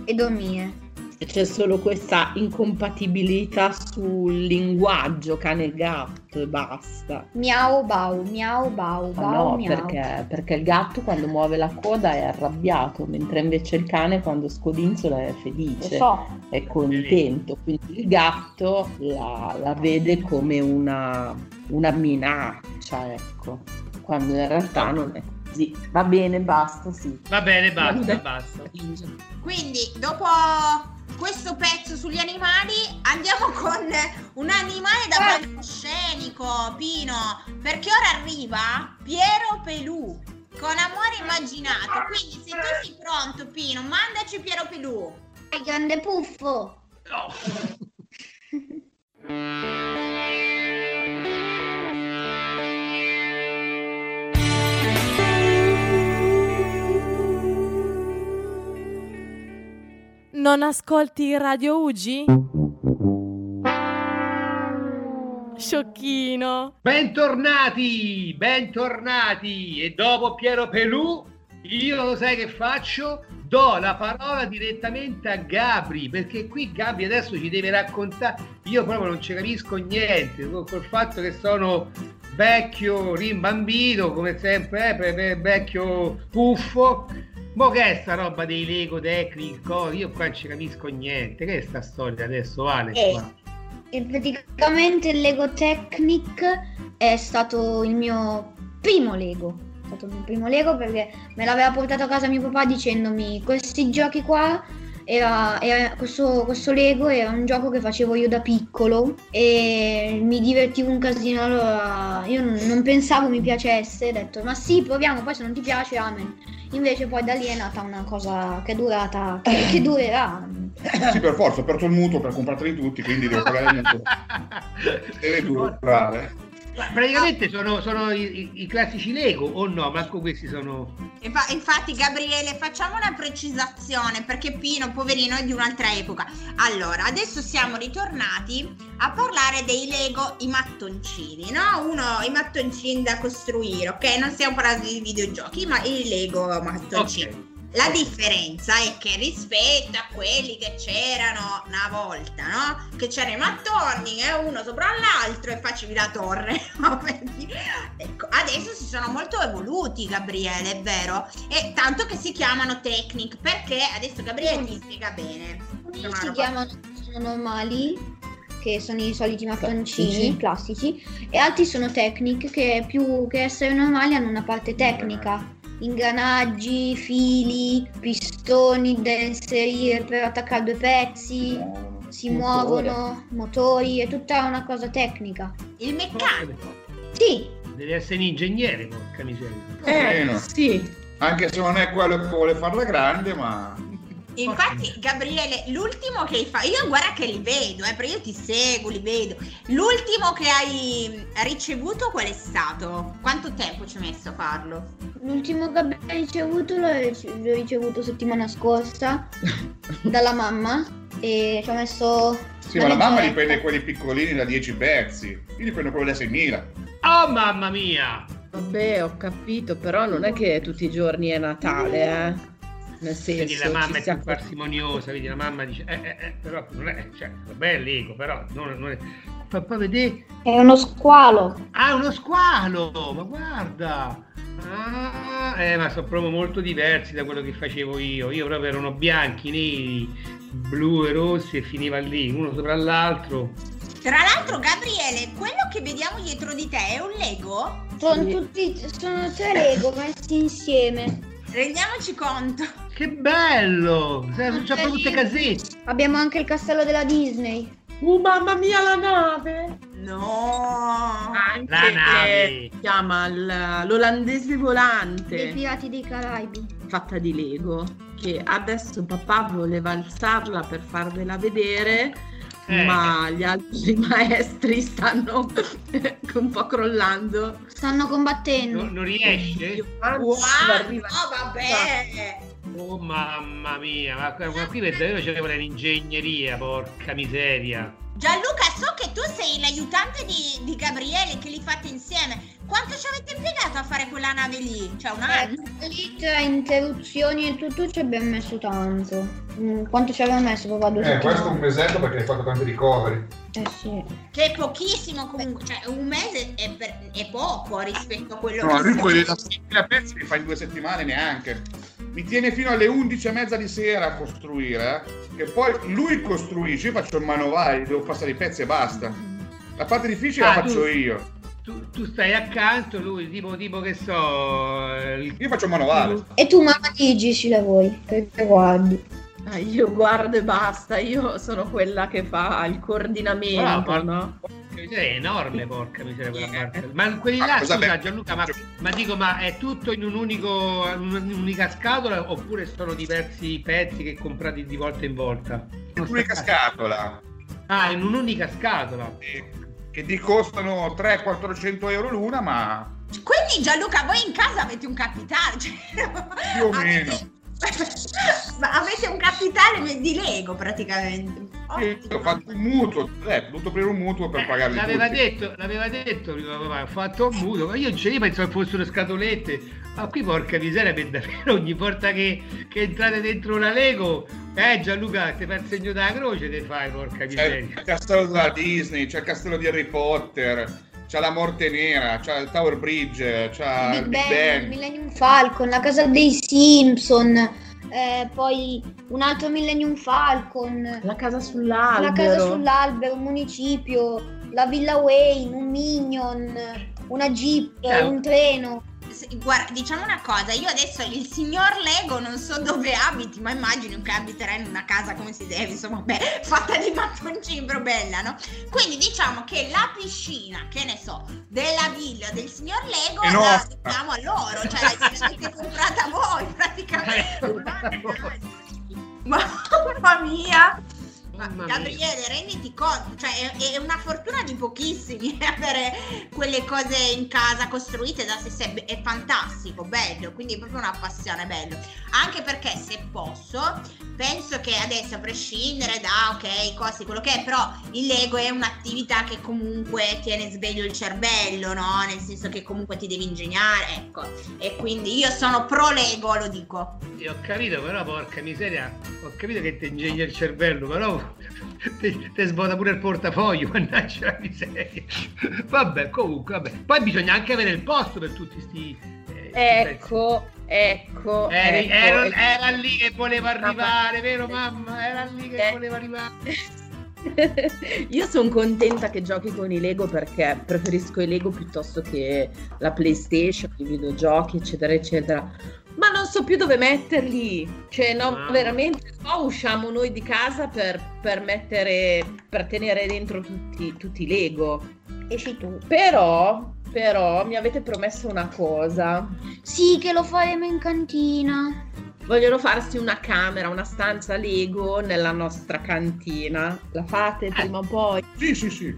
[SPEAKER 4] E dormire.
[SPEAKER 6] E c'è solo questa incompatibilità sul linguaggio cane e gatto e basta.
[SPEAKER 4] Miau bau, miau bau,
[SPEAKER 6] Ma
[SPEAKER 4] bau
[SPEAKER 6] no,
[SPEAKER 4] miau.
[SPEAKER 6] perché, perché il gatto quando muove la coda è arrabbiato, mentre invece il cane quando scodinzola è felice.
[SPEAKER 4] so.
[SPEAKER 6] è contento, quindi il gatto la, la vede come una, una minaccia, ecco, quando in realtà non è così. Va bene, basta, sì.
[SPEAKER 2] Va bene, basta, basta.
[SPEAKER 3] Quindi, dopo questo pezzo sugli animali, andiamo con un animale da palcoscenico, Pino, perché ora arriva Piero Pelù con amore immaginato. Quindi, se tu sei pronto, Pino, mandaci Piero Pelù.
[SPEAKER 4] Grande puffo.
[SPEAKER 7] Non ascolti Radio Ugi? Sciocchino.
[SPEAKER 2] Bentornati, bentornati. E dopo Piero Pelù, io lo sai che faccio? Do la parola direttamente a Gabri, perché qui Gabri adesso ci deve raccontare. Io proprio non ci capisco niente, col fatto che sono vecchio, rimbambito, come sempre, eh, vecchio puffo. Ma che è sta roba dei Lego tecnici? cose? Io qua non ci capisco niente. Che è sta storia adesso, Vale?
[SPEAKER 4] Eh. E praticamente il Lego Technic è stato il mio primo Lego. È stato il mio primo Lego perché me l'aveva portato a casa mio papà dicendomi questi giochi qua era, era- questo, questo Lego era un gioco che facevo io da piccolo e mi divertivo un casino allora io non, non pensavo mi piacesse ho detto ma sì proviamo poi se non ti piace amen invece poi da lì è nata una cosa che è durata che, che durerà
[SPEAKER 5] Sì, per forza, ho aperto il mutuo per comprarli tutti, quindi devo pagare il mutuo. Deve durare.
[SPEAKER 2] Ma praticamente sono, sono i, i- classici Lego o no? Manco questi sono.
[SPEAKER 3] Infa- Infatti, Gabriele, facciamo una precisazione perché Pino, poverino, è di un'altra epoca. Allora, adesso siamo ritornati a parlare dei Lego, i mattoncini, no? Uno, i mattoncini da costruire, ok? Non stiamo parlando di videogiochi, ma i Lego mattoncini.
[SPEAKER 2] Ok.
[SPEAKER 3] La differenza è che rispetto a quelli che c'erano una volta, no? Che c'erano i mattoni e uno sopra l'altro e facevi la torre. no? Ecco, adesso si sono molto evoluti, Gabriele, è vero? E tanto che si chiamano Technic, perché adesso Gabriele ti spiega bene. Sono
[SPEAKER 4] si chiamano sono normali, che sono i soliti mattoncini
[SPEAKER 6] Classici.
[SPEAKER 4] classici, e altri sono technic che più che essere normali hanno una parte tecnica. Ingranaggi, fili, pistoni da inserire per attaccare due pezzi, si
[SPEAKER 6] Motore.
[SPEAKER 4] muovono, motori, è tutta una cosa tecnica.
[SPEAKER 3] Il meccanico.
[SPEAKER 4] Sì,
[SPEAKER 2] Deve essere un ingegnere, porca miseria.
[SPEAKER 6] Eh,
[SPEAKER 5] Meno.
[SPEAKER 6] sì.
[SPEAKER 5] Anche se non è quello che vuole farla grande, ma
[SPEAKER 3] Infatti, Gabriele, l'ultimo che hai fatto, io guarda che li vedo, eh, perché io ti seguo, li vedo. L'ultimo che hai ricevuto qual è stato? Quanto tempo ci hai messo a farlo?
[SPEAKER 4] l'ultimo che abbiamo ricevuto l'ho l'ho ricevuto settimana scorsa dalla mamma e ci ho messo...
[SPEAKER 5] sì, ma la mamma li prende quelli piccolini da 10 pezzi, io li prendo quelli da 6.000.
[SPEAKER 2] Oh mamma mia!
[SPEAKER 6] Vabbè, ho capito, però non è che tutti i giorni è Natale, eh. Nel senso,
[SPEAKER 2] Vedi, la mamma è più parsimoniosa, vedi, la mamma dice, eh, eh, eh, però non è, cioè, vabbè, è Lego, però non, non è... Fa poi vedere,
[SPEAKER 4] È uno squalo.
[SPEAKER 2] ah, uno squalo, ma guarda! Ah, eh, ma sono proprio molto diversi da quello che facevo io. Io proprio erano bianchi, neri, blu e rossi e finiva lì, uno sopra l'altro.
[SPEAKER 3] Tra l'altro, Gabriele, quello che vediamo dietro di te è un Lego?
[SPEAKER 4] Sono tutti sono tre Lego messi insieme.
[SPEAKER 3] Rendiamoci conto.
[SPEAKER 2] Che bello! Sono già tutte casette.
[SPEAKER 4] Abbiamo anche il castello della Disney.
[SPEAKER 6] Uh, mamma mia, la nave!
[SPEAKER 3] No.
[SPEAKER 6] Anche
[SPEAKER 2] La nave.
[SPEAKER 6] si chiama l'olandese volante,
[SPEAKER 4] pirati dei Caraibi.
[SPEAKER 6] fatta di Lego, che adesso papà voleva alzarla per farvela vedere,
[SPEAKER 2] Eh.
[SPEAKER 6] ma gli altri maestri stanno un po' crollando.
[SPEAKER 4] Stanno combattendo.
[SPEAKER 2] Non, non riesce?
[SPEAKER 3] Wow, no, vabbè.
[SPEAKER 2] Oh mamma mia, ma, ma qui per davvero c'è vuole l'ingegneria, porca miseria.
[SPEAKER 3] Gianluca, so che tu sei l'aiutante di, di Gabriele che li fate insieme. Quanto ci avete impiegato a fare quella nave lì? Cioè, un anno?
[SPEAKER 4] Lì tra interruzioni e tutto ci abbiamo messo tanto. Mm, Quanto ci abbiamo messo papà? Due
[SPEAKER 8] Eh, questo è un
[SPEAKER 4] settimane?
[SPEAKER 8] mesetto perché hai fatto tanti ricoveri.
[SPEAKER 4] Eh sì.
[SPEAKER 3] Che è pochissimo comunque, cioè un mese è, per- è poco rispetto a quello
[SPEAKER 5] No,
[SPEAKER 3] che
[SPEAKER 5] lui
[SPEAKER 3] si-
[SPEAKER 5] quelli da 6.000 pezzi li fa in due settimane neanche. Mi tiene fino alle 11 e mezza di sera a costruire, eh, che poi lui costruisce, io faccio il manovale, devo passare i pezzi e basta. La parte difficile
[SPEAKER 2] Ah,
[SPEAKER 5] la
[SPEAKER 2] tu-
[SPEAKER 5] faccio io.
[SPEAKER 2] Tu, tu stai accanto, lui tipo, tipo che so... il-
[SPEAKER 5] Io faccio il manovale.
[SPEAKER 4] E tu mamma digi ci lavori, perché guardi.
[SPEAKER 6] Ah, io guardo e basta, io sono quella che fa il coordinamento,
[SPEAKER 2] Brava.
[SPEAKER 6] no?
[SPEAKER 2] Miseria, È enorme, porca miseria quella parte. Ma quelli
[SPEAKER 5] Ah,
[SPEAKER 2] là,
[SPEAKER 5] cosa
[SPEAKER 2] scusa Gianluca, ma, ma dico, ma è tutto in un unico, in un'unica scatola oppure sono diversi pezzi che comprati di volta in volta?
[SPEAKER 5] L'unica scatola.
[SPEAKER 2] Ah, in un'unica scatola.
[SPEAKER 5] eh, Che ti costano 300-400 euro l'una, ma
[SPEAKER 3] Quindi Gianluca, voi in casa avete un capitale? Cioè,
[SPEAKER 5] Più o
[SPEAKER 3] avete-
[SPEAKER 5] meno.
[SPEAKER 3] Ma avete un capitale di Lego praticamente.
[SPEAKER 5] io ho fatto un mutuo, eh, ho dovuto aprire un mutuo per
[SPEAKER 2] Eh,
[SPEAKER 5] pagarli
[SPEAKER 2] l'aveva
[SPEAKER 5] tutti.
[SPEAKER 2] detto, l'aveva detto prima papà, ho fatto un muto, ma io, cioè, io pensavo che fossero scatolette, ma qui porca miseria per davvero ogni volta che, che entrate dentro una Lego, eh Gianluca ti fai il segno della croce, te fai porca
[SPEAKER 5] C'è
[SPEAKER 2] miseria.
[SPEAKER 5] il castello della Disney, c'è il castello di Harry Potter, c'è la Morte Nera, c'è il Tower Bridge, c'è
[SPEAKER 4] il Big
[SPEAKER 5] Big
[SPEAKER 4] Bang, il
[SPEAKER 5] Bang.
[SPEAKER 4] Millennium Falcon, la casa dei Simpson, eh, poi un altro Millennium Falcon,
[SPEAKER 6] La casa sull'albero.
[SPEAKER 4] la casa sull'albero, un municipio, la Villa Wayne, un Minion, una Jeep,
[SPEAKER 2] Cioè,
[SPEAKER 4] un treno.
[SPEAKER 3] Guarda, diciamo una cosa, io adesso il signor Lego non so dove abiti, ma immagino che abiterà in una casa come si deve, insomma, beh, fatta di mattoncini, però bella, no? Quindi diciamo che la piscina, che ne so, della villa del signor Lego
[SPEAKER 5] È
[SPEAKER 3] la dobbiamo a loro, cioè l'avete comprata voi praticamente. Mamma mia! Ma
[SPEAKER 2] Mamma mia.
[SPEAKER 3] Gabriele, renditi conto, cioè è, è una fortuna di pochissimi avere quelle cose in casa costruite da se stessi, è fantastico, bello, quindi è proprio una passione, bello. Anche perché se posso, penso che adesso a prescindere da ok, costi, quello che è, però il Lego è un'attività che comunque tiene sveglio il cervello, no? Nel senso che comunque ti devi ingegnare, ecco. E quindi io sono pro Lego, lo dico.
[SPEAKER 2] Sì, ho capito, però porca miseria, ho capito che ti ingegna il cervello, però ti, ti svuota pure il portafoglio, mannaggia la miseria. Vabbè, comunque, vabbè. Poi bisogna anche avere il posto per tutti sti... eh,
[SPEAKER 6] Ecco, ecco.
[SPEAKER 2] Eri-
[SPEAKER 6] ecco,
[SPEAKER 2] era,
[SPEAKER 6] ecco.
[SPEAKER 2] era lì che voleva arrivare, vero
[SPEAKER 6] Eh.
[SPEAKER 2] mamma? Era lì che
[SPEAKER 6] Eh.
[SPEAKER 2] voleva arrivare.
[SPEAKER 6] Io sono contenta che giochi con i Lego perché preferisco i Lego piuttosto che la PlayStation, i videogiochi, eccetera, eccetera. Ma non so più dove metterli. Cioè, no,
[SPEAKER 2] Ah.
[SPEAKER 6] veramente. O usciamo noi di casa per, per mettere, per tenere dentro tutti, tutti i Lego.
[SPEAKER 4] Esci tu.
[SPEAKER 6] Però, però, mi avete promesso una cosa.
[SPEAKER 4] Sì, che lo faremo in cantina.
[SPEAKER 6] Vogliono farsi una camera, una stanza Lego nella nostra cantina. La fate prima o poi?
[SPEAKER 5] Sì, sì, sì.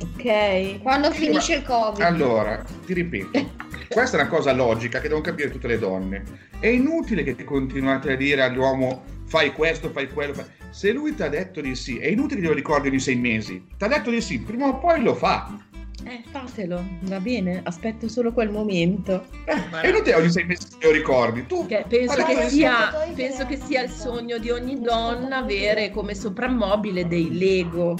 [SPEAKER 6] Ok.
[SPEAKER 4] Quando finisce il Covid.
[SPEAKER 5] Allora, ti ripeto, questa è una cosa logica che devono capire tutte le donne. È inutile che continuate a dire all'uomo fai questo, fai quello. fai-". Se lui ti ha detto di sì, è inutile che glielo ricordi ogni sei mesi. Ti ha detto di sì, prima o poi lo fa.
[SPEAKER 6] Eh, fatelo, va bene, aspetto solo quel momento.
[SPEAKER 5] Eh, è inutile ogni sei mesi lo ricordi. Tu
[SPEAKER 6] Che penso, che sia, penso che sia il sogno di ogni donna avere come soprammobile dei Lego,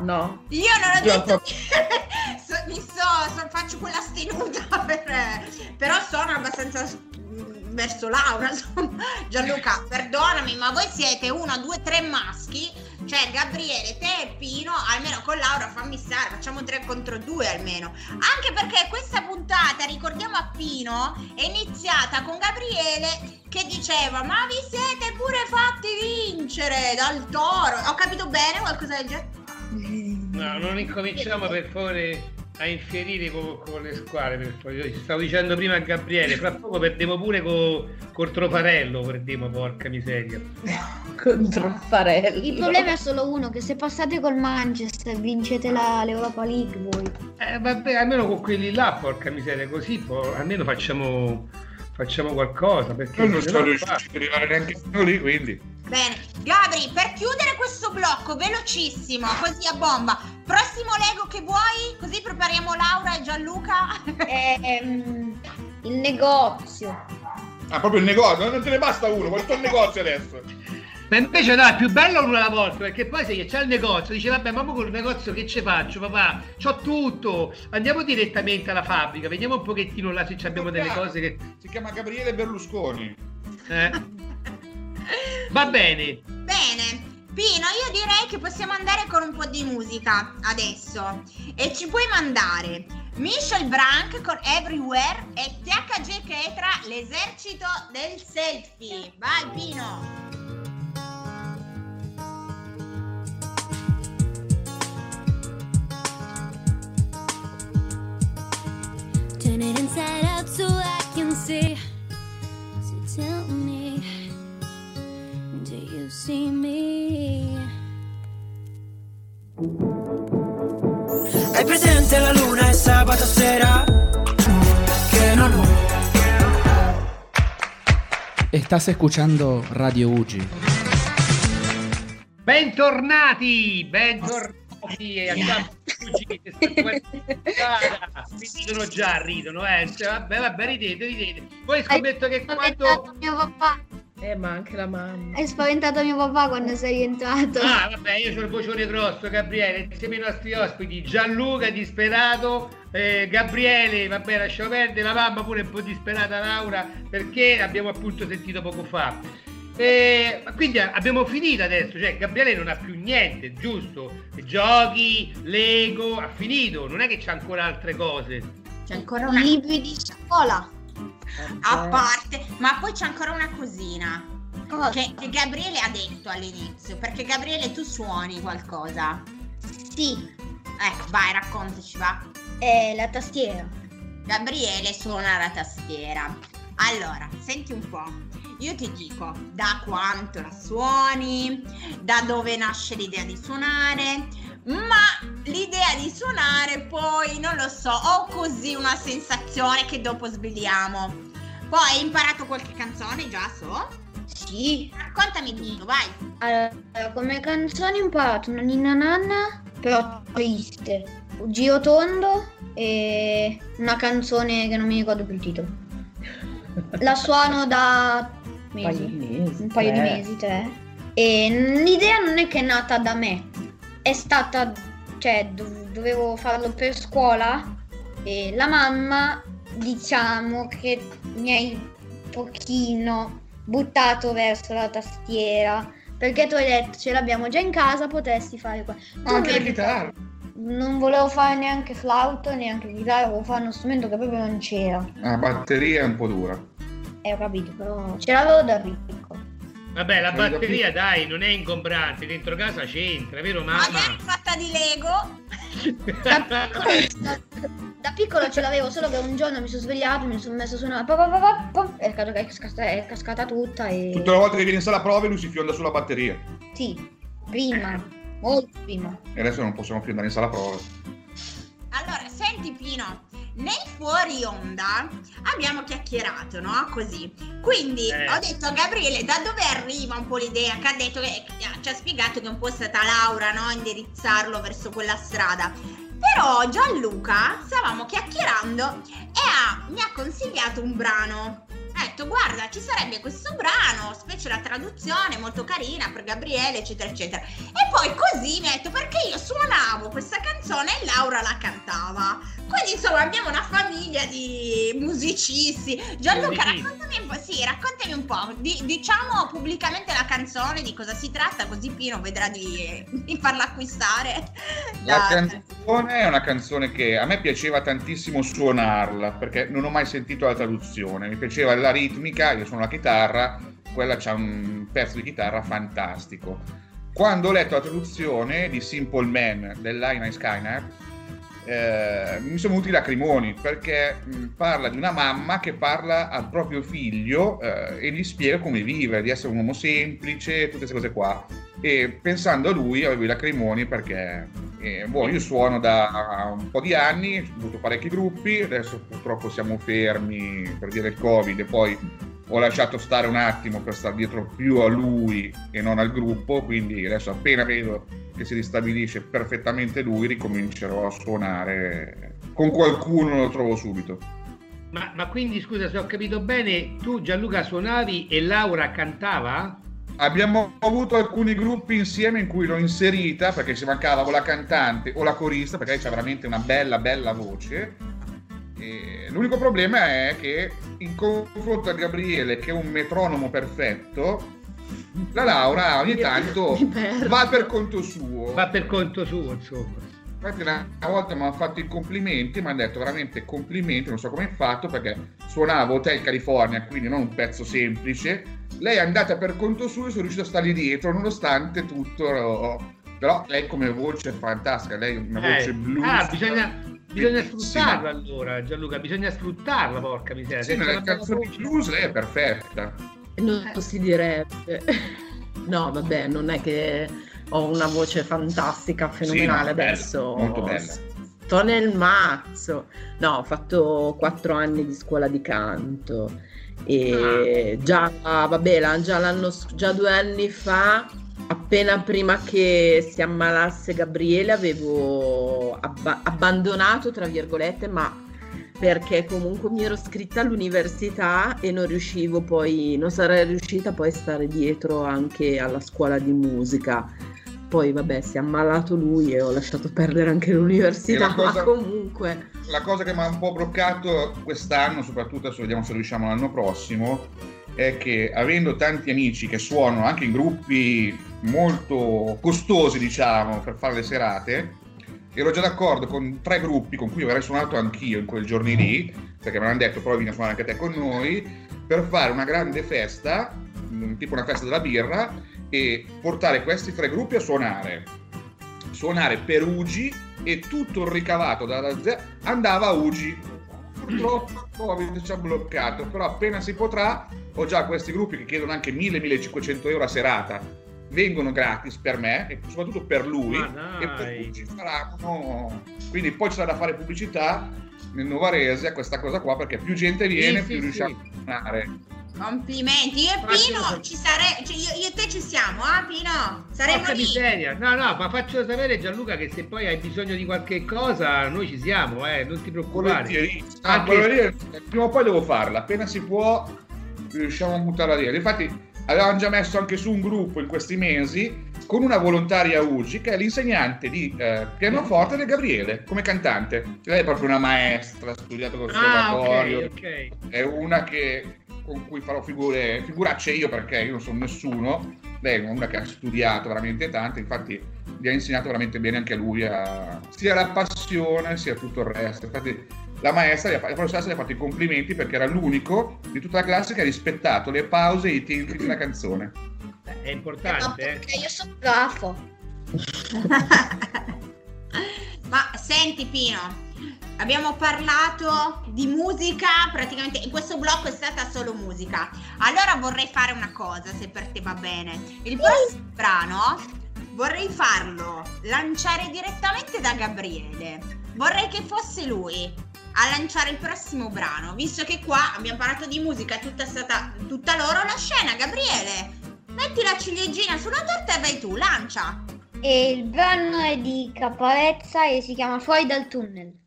[SPEAKER 6] no?
[SPEAKER 3] Io non ho
[SPEAKER 5] Io-
[SPEAKER 3] detto so- mi so, so- faccio quella stenuta per- però sono abbastanza mm, verso Laura insomma. Gianluca perdonami ma voi siete uno, due, tre maschi cioè Gabriele, te e Pino almeno con Laura fammi stare facciamo tre contro due almeno anche perché questa puntata ricordiamo a Pino è iniziata con Gabriele che diceva ma vi siete pure fatti vincere dal toro ho capito bene qualcosa del genere?
[SPEAKER 2] No, non incominciamo per favore a infierire co- con, le squadre. Per favore. Stavo dicendo prima a Gabriele, fra poco perdiamo pure co- col Trofarello, perdiamo, porca miseria.
[SPEAKER 6] Contro Farelli.
[SPEAKER 4] Il problema è solo uno, che se passate col Manchester vincete la- l'Europa League voi.
[SPEAKER 2] Eh, vabbè, almeno con quelli là, porca miseria, così po- almeno facciamo, facciamo qualcosa. Perché
[SPEAKER 5] non
[SPEAKER 2] se
[SPEAKER 5] sono
[SPEAKER 2] no
[SPEAKER 5] riuscito ad arrivare neanche fino lì, quindi.
[SPEAKER 3] Bene, Gabri, per chiudere questo blocco velocissimo, così a bomba, prossimo Lego che vuoi? Così prepariamo Laura e Gianluca.
[SPEAKER 4] Ehm, il negozio.
[SPEAKER 5] Ah, proprio il negozio, non te ne basta uno, tutto il negozio adesso.
[SPEAKER 2] Ma invece no, è più bello uno alla volta, perché poi se c'è il negozio, dice vabbè, ma mo col negozio che ci faccio, papà? C'ho tutto, andiamo direttamente alla fabbrica, vediamo un pochettino là se ci abbiamo delle cose che...
[SPEAKER 5] Si chiama Gabriele Berlusconi.
[SPEAKER 2] eh. Va bene,
[SPEAKER 3] Bene. Pino, io direi che possiamo andare con un po' di musica adesso. E ci puoi mandare Michel Brank con Everywhere e THG Ketra, l'esercito del selfie. Vai Pino.
[SPEAKER 9] Turn it inside out so I can see. So tell me, you see me?
[SPEAKER 1] Hai presente la luna e sabato sera? Che non ho
[SPEAKER 10] Estás escuchando Radio Ugi.
[SPEAKER 2] bentornati, bentornati e andiamo ridono già, ridono, eh. Cioè, Vabbè, vabbè, ridete, ridete. Poi scommetto che quando...
[SPEAKER 4] mio papà.
[SPEAKER 6] Eh, ma anche la mamma.
[SPEAKER 4] Hai spaventato mio papà quando sei rientrato.
[SPEAKER 2] Ah, vabbè, io ho il vocione grosso, Gabriele, insieme ai nostri ospiti, Gianluca disperato, eh, Gabriele, vabbè, lasciamo perdere, la mamma pure un po' disperata, Laura, perché abbiamo appunto sentito poco fa. Eh, quindi abbiamo finito adesso, cioè Gabriele non ha più niente, giusto? Giochi, Lego, ha finito, non è che c'ha ancora altre cose.
[SPEAKER 3] C'è ancora
[SPEAKER 4] I
[SPEAKER 3] una...
[SPEAKER 4] libri di scuola.
[SPEAKER 3] A parte, ma poi c'è ancora una cosina che, che Gabriele ha detto all'inizio, perché Gabriele tu suoni qualcosa.
[SPEAKER 4] Sì,
[SPEAKER 3] Ecco, vai, raccontaci, va.
[SPEAKER 4] è la tastiera.
[SPEAKER 3] Gabriele suona la tastiera. Allora, senti un po'. Io ti dico da quanto la suoni, da dove nasce l'idea di suonare, ma poi non lo so, ho così una sensazione che dopo svegliamo. Poi hai imparato qualche canzone già so?
[SPEAKER 4] Sì.
[SPEAKER 3] Raccontami tutto, vai.
[SPEAKER 4] Allora, come canzoni ho imparato una ninna nanna, però triste. Un giro tondo e una canzone che non mi ricordo più il titolo. La suono da
[SPEAKER 6] Un paio
[SPEAKER 4] mesi,
[SPEAKER 6] di mesi,
[SPEAKER 4] un paio di mesi, tre. E l'idea non è che è nata da me, è stata, cioè dov- dovevo farlo per scuola e la mamma diciamo che mi hai un pochino buttato verso la tastiera perché tu hai detto ce l'abbiamo già in casa potresti fare qua. Tu
[SPEAKER 5] Anche le
[SPEAKER 4] mi-
[SPEAKER 5] chitarre.
[SPEAKER 4] Non volevo fare neanche flauto, neanche chitarra, volevo fare uno strumento che proprio non c'era.
[SPEAKER 5] La batteria è un po' dura.
[SPEAKER 4] Eh, ho capito, però ce l'avevo da ricco.
[SPEAKER 2] Vabbè, la batteria, dai, non è ingombrante. Dentro casa c'entra, vero, mamma?
[SPEAKER 3] Magari fatta di Lego.
[SPEAKER 4] Da piccolo, da piccolo ce l'avevo, solo che un giorno mi sono svegliato, mi sono messo a suonare, pa, pa, pa, pa, pa, è, cascata, è cascata- è cascata tutta e...
[SPEAKER 5] Tutte le volte che viene in sala prove lui si fionda sulla batteria.
[SPEAKER 4] Sì, prima, molto prima.
[SPEAKER 5] E adesso non possiamo più andare in sala prove.
[SPEAKER 3] Allora, senti Pino, nel fuori onda abbiamo chiacchierato, no? Così. Quindi
[SPEAKER 2] Eh.
[SPEAKER 3] ho detto a Gabriele da dove arriva un po' l'idea, che ha detto che ci ha spiegato che è un po' stata Laura, no? Indirizzarlo verso quella strada. Però Gianluca stavamo chiacchierando e ha- mi ha consigliato un brano. Ha detto guarda ci sarebbe questo brano, specie la traduzione molto carina per Gabriele eccetera eccetera. E poi così mi ha detto perché io suonavo questa canzone e Laura la cantava. Quindi insomma abbiamo una famiglia di musicisti. Gianluca raccontami un po', sì, raccontami un po', di- diciamo pubblicamente la canzone, di cosa si tratta, così Pino vedrà di, di farla acquistare.
[SPEAKER 5] La canzone è una canzone che a me piaceva tantissimo suonarla perché non ho mai sentito la traduzione. Mi piaceva la ritmica, io suono la chitarra, quella c'ha un pezzo di chitarra fantastico. Quando ho letto la traduzione di Simple Man dell'Aina Skyner, eh, mi sono venuti i lacrimoni perché mh, parla di una mamma che parla al proprio figlio eh, e gli spiega come vive, di essere un uomo semplice, tutte queste cose qua. E pensando a lui avevo i lacrimoni perché eh, boh, io suono da un po' di anni, ho avuto parecchi gruppi, adesso purtroppo siamo fermi per via del Covid e poi ho lasciato stare un attimo per stare dietro più a lui e non al gruppo, quindi adesso appena vedo che si ristabilisce perfettamente lui ricomincerò a suonare con qualcuno lo trovo subito.
[SPEAKER 2] Ma, ma quindi, scusa, se ho capito bene, tu Gianluca suonavi e Laura cantava?
[SPEAKER 5] Abbiamo avuto alcuni gruppi insieme in cui l'ho inserita perché ci mancava o la cantante o la corista perché lei ha veramente una bella bella voce. E l'unico problema è che in confronto a Gabriele che è un metronomo perfetto, la Laura ogni tanto va per conto suo.
[SPEAKER 2] Va per conto suo, insomma.
[SPEAKER 5] Infatti una volta mi hanno fatto i complimenti, mi hanno detto veramente complimenti, non so come hai fatto perché suonavo Hotel California, quindi non un pezzo semplice. Lei è andata per conto suo e sono riuscito a stargli dietro nonostante tutto. Però lei come voce è fantastica, lei ha una
[SPEAKER 2] Eh,
[SPEAKER 5] voce blues.
[SPEAKER 2] Ah, bisogna, bisogna sfruttarla allora, Gianluca, bisogna sfruttarla, porca miseria.
[SPEAKER 5] Sì, nelle canzoni blues lei è perfetta.
[SPEAKER 6] Non si direbbe. No, vabbè, non è che ho una voce fantastica, fenomenale
[SPEAKER 5] no, bella,
[SPEAKER 6] adesso.
[SPEAKER 5] molto bella.
[SPEAKER 6] Sto nel mazzo. No, ho fatto quattro anni di scuola di canto e
[SPEAKER 5] Ah.
[SPEAKER 6] già, vabbè, già, l'anno, già due anni fa, appena prima che si ammalasse Gabriele, avevo abba- abbandonato, tra virgolette, ma perché comunque mi ero iscritta all'università e non riuscivo poi, non sarei riuscita poi a stare dietro anche alla scuola di musica. Poi vabbè, si è ammalato lui e ho lasciato perdere anche l'università,
[SPEAKER 5] cosa-
[SPEAKER 6] ma comunque.
[SPEAKER 5] La cosa che mi ha un po' bloccato quest'anno, soprattutto adesso vediamo se riusciamo l'anno prossimo, è che avendo tanti amici che suonano anche in gruppi molto costosi, diciamo, per fare le serate, ero già d'accordo con tre gruppi con cui avrei suonato anch'io in quei giorni lì, perché mi hanno detto però vieni a suonare anche te con noi, per fare una grande festa, mm, tipo una festa della birra, e portare questi tre gruppi a suonare. Suonare per Ugi e tutto il ricavato dalla andava a Ugi. Purtroppo il Covid ci ha bloccato, però appena si potrà, ho già questi gruppi che chiedono anche 1000-1500 euro a serata vengono gratis per me e soprattutto per lui e per ci faranno quindi poi ci sarà da fare pubblicità nel Novarese a questa cosa qua perché più gente viene
[SPEAKER 2] Sì,
[SPEAKER 5] più
[SPEAKER 2] sì,
[SPEAKER 5] riusciamo
[SPEAKER 2] sì.
[SPEAKER 5] a suonare
[SPEAKER 3] Complimenti, io e Pino ci sarei, cioè io, io e te ci siamo, ah Pino? Saremo
[SPEAKER 2] Porca
[SPEAKER 3] lì.
[SPEAKER 2] miseria. No, no, ma faccio sapere Gianluca che se poi hai bisogno di qualche cosa, noi ci siamo, eh, non ti preoccupare.
[SPEAKER 5] volentieri ah,
[SPEAKER 2] Anche-
[SPEAKER 5] prima o poi devo farla appena si può riusciamo a buttarla via infatti avevamo già messo anche su un gruppo in questi mesi con una volontaria UGI che è l'insegnante di eh, pianoforte del Gabriele come cantante lei è proprio una maestra ha studiato
[SPEAKER 2] Ah,
[SPEAKER 5] conservatorio
[SPEAKER 2] ok, ok.
[SPEAKER 5] è una che con cui farò figure, figuracce io perché io non sono nessuno. Lei è una che ha studiato veramente tanto, infatti gli ha insegnato veramente bene anche a lui a- sia la passione sia tutto il resto. Infatti la maestra, gli ha fa- la professoressa gli ha fatto i complimenti perché era l'unico di tutta la classe che ha rispettato le pause e i tempi della canzone.
[SPEAKER 2] È importante, eh.
[SPEAKER 4] Perché io sono grafo.
[SPEAKER 3] Ma senti Pino, abbiamo parlato di musica, praticamente in questo blocco è stata solo musica. Allora vorrei fare una cosa, se per te va bene. Il prossimo brano vorrei farlo lanciare direttamente da Gabriele. Vorrei che fosse lui a lanciare il prossimo brano, visto che qua abbiamo parlato di musica, è tutta stata tutta loro la scena, Gabriele. Metti la ciliegina sulla torta e vai tu, lancia.
[SPEAKER 4] E il brano è di Caparezza e si chiama Fuori dal tunnel.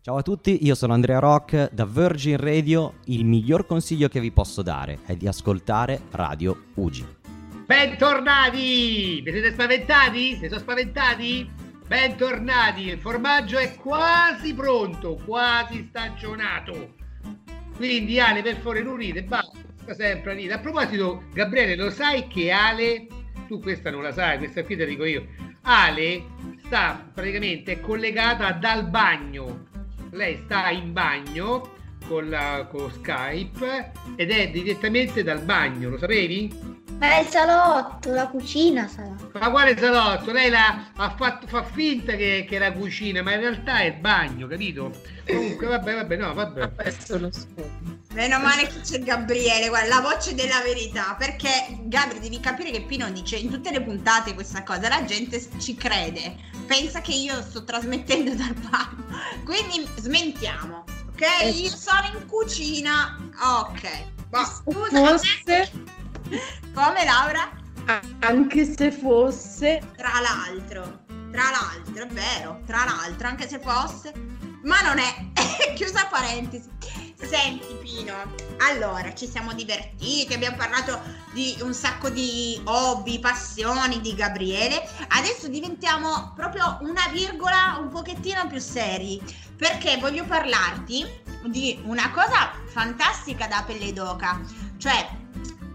[SPEAKER 11] Ciao a tutti, io sono Andrea Rock da Virgin Radio. Il miglior consiglio che vi posso dare è di ascoltare Radio Ugi.
[SPEAKER 2] Bentornati! Vi siete spaventati? Si sono spaventati? Bentornati! Il formaggio è quasi pronto, quasi stagionato. Quindi Ale, per favore, non ride, basta, sta sempre a ridere. A proposito, Gabriele, lo sai che Ale, tu questa non la sai, questa qui te la dico io. Ale sta praticamente collegata dal bagno. Lei sta in bagno con, la, con Skype ed è direttamente dal bagno, lo sapevi?
[SPEAKER 4] Ma è il salotto, la cucina sarà.
[SPEAKER 2] Ma quale salotto? Lei la, ha fatto, fa finta che, che è la cucina, ma in realtà è il bagno, capito? Comunque, vabbè, vabbè, no, vabbè.
[SPEAKER 6] Questo lo so.
[SPEAKER 3] Meno male che c'è Gabriele, guarda, la voce della verità, perché Gabri devi capire che Pino dice in tutte le puntate questa cosa, la gente ci crede, pensa che io sto trasmettendo dal bagno, quindi smentiamo, ok? Io sono in cucina, ok. Ma scusa,
[SPEAKER 6] Forse,
[SPEAKER 3] come Laura?
[SPEAKER 6] anche se fosse,
[SPEAKER 3] Tra l'altro, tra l'altro, è vero, tra l'altro, anche se fosse, ma non è, chiusa parentesi. Senti Pino, allora ci siamo divertiti, abbiamo parlato di un sacco di hobby, passioni di Gabriele, adesso diventiamo proprio una virgola un pochettino più seri, perché voglio parlarti di una cosa fantastica da Pelle d'Oca, cioè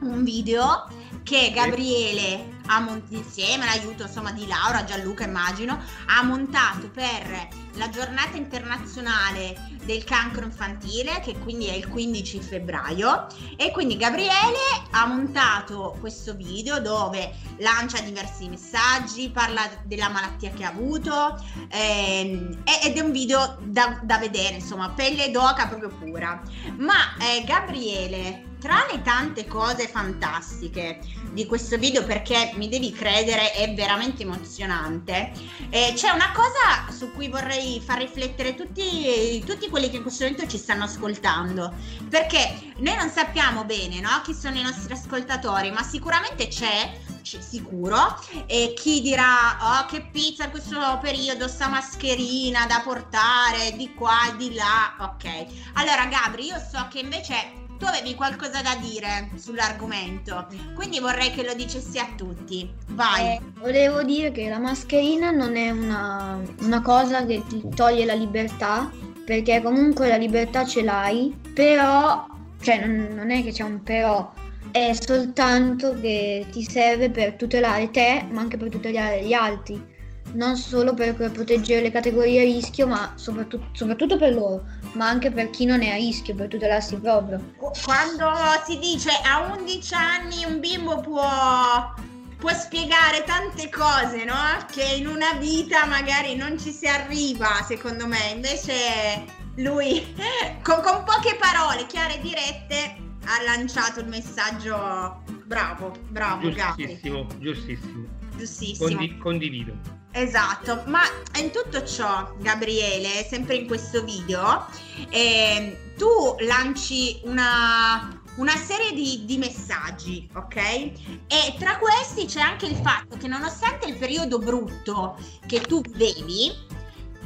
[SPEAKER 3] un video che Gabriele ha montato insieme all'aiuto insomma di Laura, Gianluca immagino, ha montato per la giornata internazionale del cancro infantile che quindi è il 15 febbraio e quindi Gabriele ha montato questo video dove lancia diversi messaggi, parla della malattia che ha avuto ehm, ed è un video da, da vedere insomma pelle d'oca proprio pura. Ma eh, Gabriele tra le tante cose fantastiche di questo video perché mi devi credere è veramente emozionante. Eh, c'è una cosa su cui vorrei far riflettere tutti, tutti quelli che in questo momento ci stanno ascoltando. Perché noi non sappiamo bene no, chi sono i nostri ascoltatori ma sicuramente c'è sicuro e chi dirà oh che pizza in questo periodo sta mascherina da portare di qua e di là ok. Allora Gabri io so che invece tu avevi qualcosa da dire sull'argomento, quindi vorrei che lo dicessi a tutti. Vai.
[SPEAKER 4] Eh, volevo dire che la mascherina non è una, una cosa che ti toglie la libertà, perché comunque la libertà ce l'hai, però, cioè non, non è che c'è un però, è soltanto che ti serve per tutelare te, ma anche per tutelare gli altri. Non solo per, proteggere le categorie a rischio, ma soprattutto, soprattutto per loro, ma anche per chi non è a rischio, per tutelarsi proprio.
[SPEAKER 3] Quando si dice a 11 anni un bimbo può, può spiegare tante cose, no? Che in una vita magari non ci si arriva, secondo me. Invece lui, con, con poche parole chiare e dirette, ha lanciato il messaggio. Bravo, bravo, Gabri.
[SPEAKER 2] Giustissimo, giustissimo.
[SPEAKER 3] Giustissimo.
[SPEAKER 2] Condi- condivido.
[SPEAKER 3] Esatto, ma in tutto ciò, Gabriele, sempre in questo video, ehm, tu lanci una, una serie di, di messaggi, ok? E tra questi c'è anche il fatto che nonostante il periodo brutto che tu vivevi,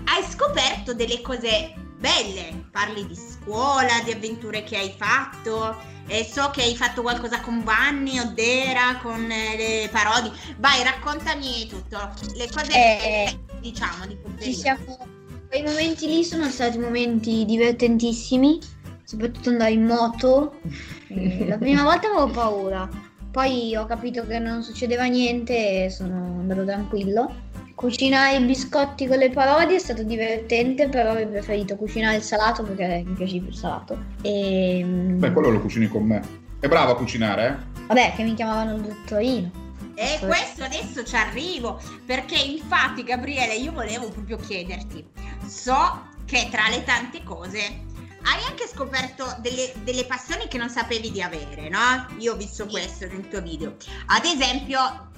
[SPEAKER 3] hai scoperto delle cose belle. Parli di scuola, di avventure che hai fatto. E so che hai fatto qualcosa con Vanni, Oddera, con eh, le parodie. Vai, raccontami tutto. Le cose
[SPEAKER 4] Eh,
[SPEAKER 3] belle, diciamo di
[SPEAKER 4] Ci
[SPEAKER 3] punteria.
[SPEAKER 4] siamo... Quei momenti lì sono stati momenti divertentissimi, soprattutto andare in moto. Eh, La prima volta avevo paura, poi ho capito che non succedeva niente e sono andato tranquillo. Cucinare i biscotti con le parodie è stato divertente, però avrei preferito cucinare il salato perché mi piace più il salato. E
[SPEAKER 5] Beh, quello lo cucini con me. È bravo a cucinare, eh?
[SPEAKER 4] vabbè, che mi chiamavano il dottorino.
[SPEAKER 3] E questo adesso ci arrivo, perché infatti Gabriele io volevo proprio chiederti, so che tra le tante cose hai anche scoperto delle, delle passioni che non sapevi di avere, no? Io ho visto questo nel tuo video. Ad esempio,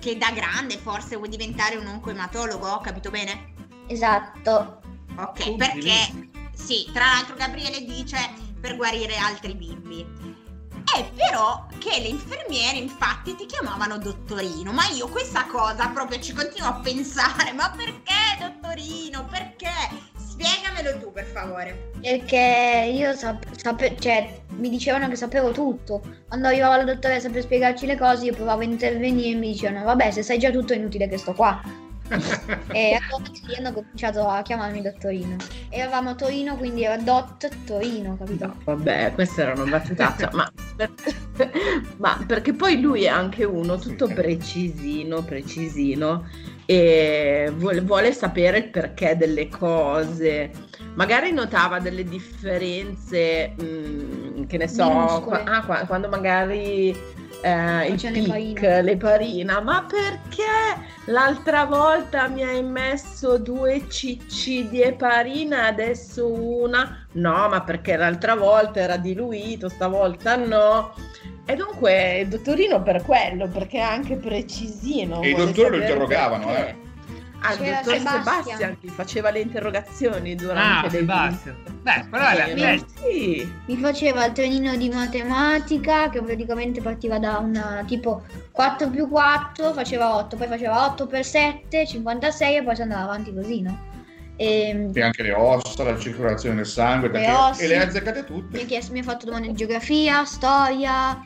[SPEAKER 3] che da grande forse vuoi diventare un oncoematologo, ho capito bene?
[SPEAKER 4] Esatto.
[SPEAKER 3] Ok, perché sì, tra l'altro Gabriele dice per guarire altri bimbi. È però che le infermiere infatti ti chiamavano dottorino, ma io questa cosa proprio ci continuo a pensare, ma perché dottorino? Perché? Spiegamelo tu per favore.
[SPEAKER 4] Perché io sap- sape- cioè, mi dicevano che sapevo tutto. Quando arrivava la dottoressa per spiegarci le cose, io provavo a intervenire e mi dicevano: Vabbè, se sai già tutto è inutile che sto qua. E allora sì, hanno cominciato a chiamarmi dottorino. Eravamo a Torino, quindi era Dot Torino, capito?
[SPEAKER 6] Vabbè, questa era una battutaccia, ma, per- ma perché poi lui è anche uno tutto precisino, precisino e vuole, vuole sapere il perché delle cose. Magari notava delle differenze, mm, che ne so, qua- ah, qua- quando magari eh, il pic,
[SPEAKER 4] parine.
[SPEAKER 6] le parina, ma perché l'altra volta mi hai messo due cicci di eparina e adesso una? No, ma perché l'altra volta era diluito, stavolta no. E dunque dottorino per quello, perché è anche precisino.
[SPEAKER 5] E i dottori lo interrogavano,
[SPEAKER 6] perché.
[SPEAKER 5] eh.
[SPEAKER 6] Ah, il
[SPEAKER 4] C'era
[SPEAKER 6] dottor
[SPEAKER 4] Sebastian.
[SPEAKER 6] Sebastian che faceva le interrogazioni
[SPEAKER 2] Ah,
[SPEAKER 6] durante le
[SPEAKER 2] Sebastian. Beh, però
[SPEAKER 6] Eh,
[SPEAKER 2] beh,
[SPEAKER 6] sì.
[SPEAKER 4] Mi faceva il trenino di matematica che praticamente partiva da una tipo 4 più 4, faceva 8, poi faceva 8 per 7, 56 e poi si andava avanti così, no? E,
[SPEAKER 5] E anche le ossa, la circolazione del sangue,
[SPEAKER 4] Le
[SPEAKER 5] perché-
[SPEAKER 4] ossa.
[SPEAKER 5] e le ha azzeccate
[SPEAKER 4] mi,
[SPEAKER 5] tutte.
[SPEAKER 4] ha chiesto- mi ha fatto domande di geografia, storia,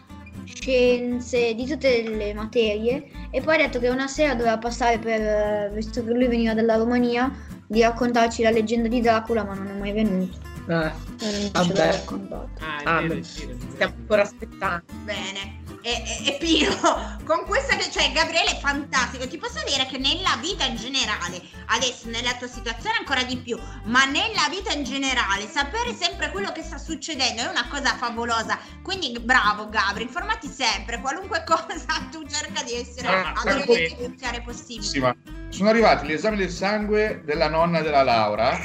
[SPEAKER 4] scienze, di tutte le materie e poi ha detto che una sera doveva passare per, eh, visto che lui veniva dalla Romania, di raccontarci la leggenda di Dracula ma non è mai venuto.
[SPEAKER 6] Eh,
[SPEAKER 4] Non ce
[SPEAKER 6] Vabbè.
[SPEAKER 4] l'ha raccontato.
[SPEAKER 2] Ah, è
[SPEAKER 6] Ah,
[SPEAKER 2] vero,
[SPEAKER 6] beh,
[SPEAKER 2] è vero, è vero.
[SPEAKER 6] stiamo ancora aspettando.
[SPEAKER 3] Bene. E, e, Pino, con questa che cioè Gabriele è fantastico, ti posso dire che nella vita in generale, adesso nella tua situazione ancora di più, ma nella vita in generale, sapere sempre quello che sta succedendo è una cosa favolosa. Quindi bravo Gabri, informati sempre, qualunque cosa tu cerca di essere
[SPEAKER 5] Ah,
[SPEAKER 3] più chiaro possibile.
[SPEAKER 5] Sono arrivati gli esami del sangue della nonna della Laura.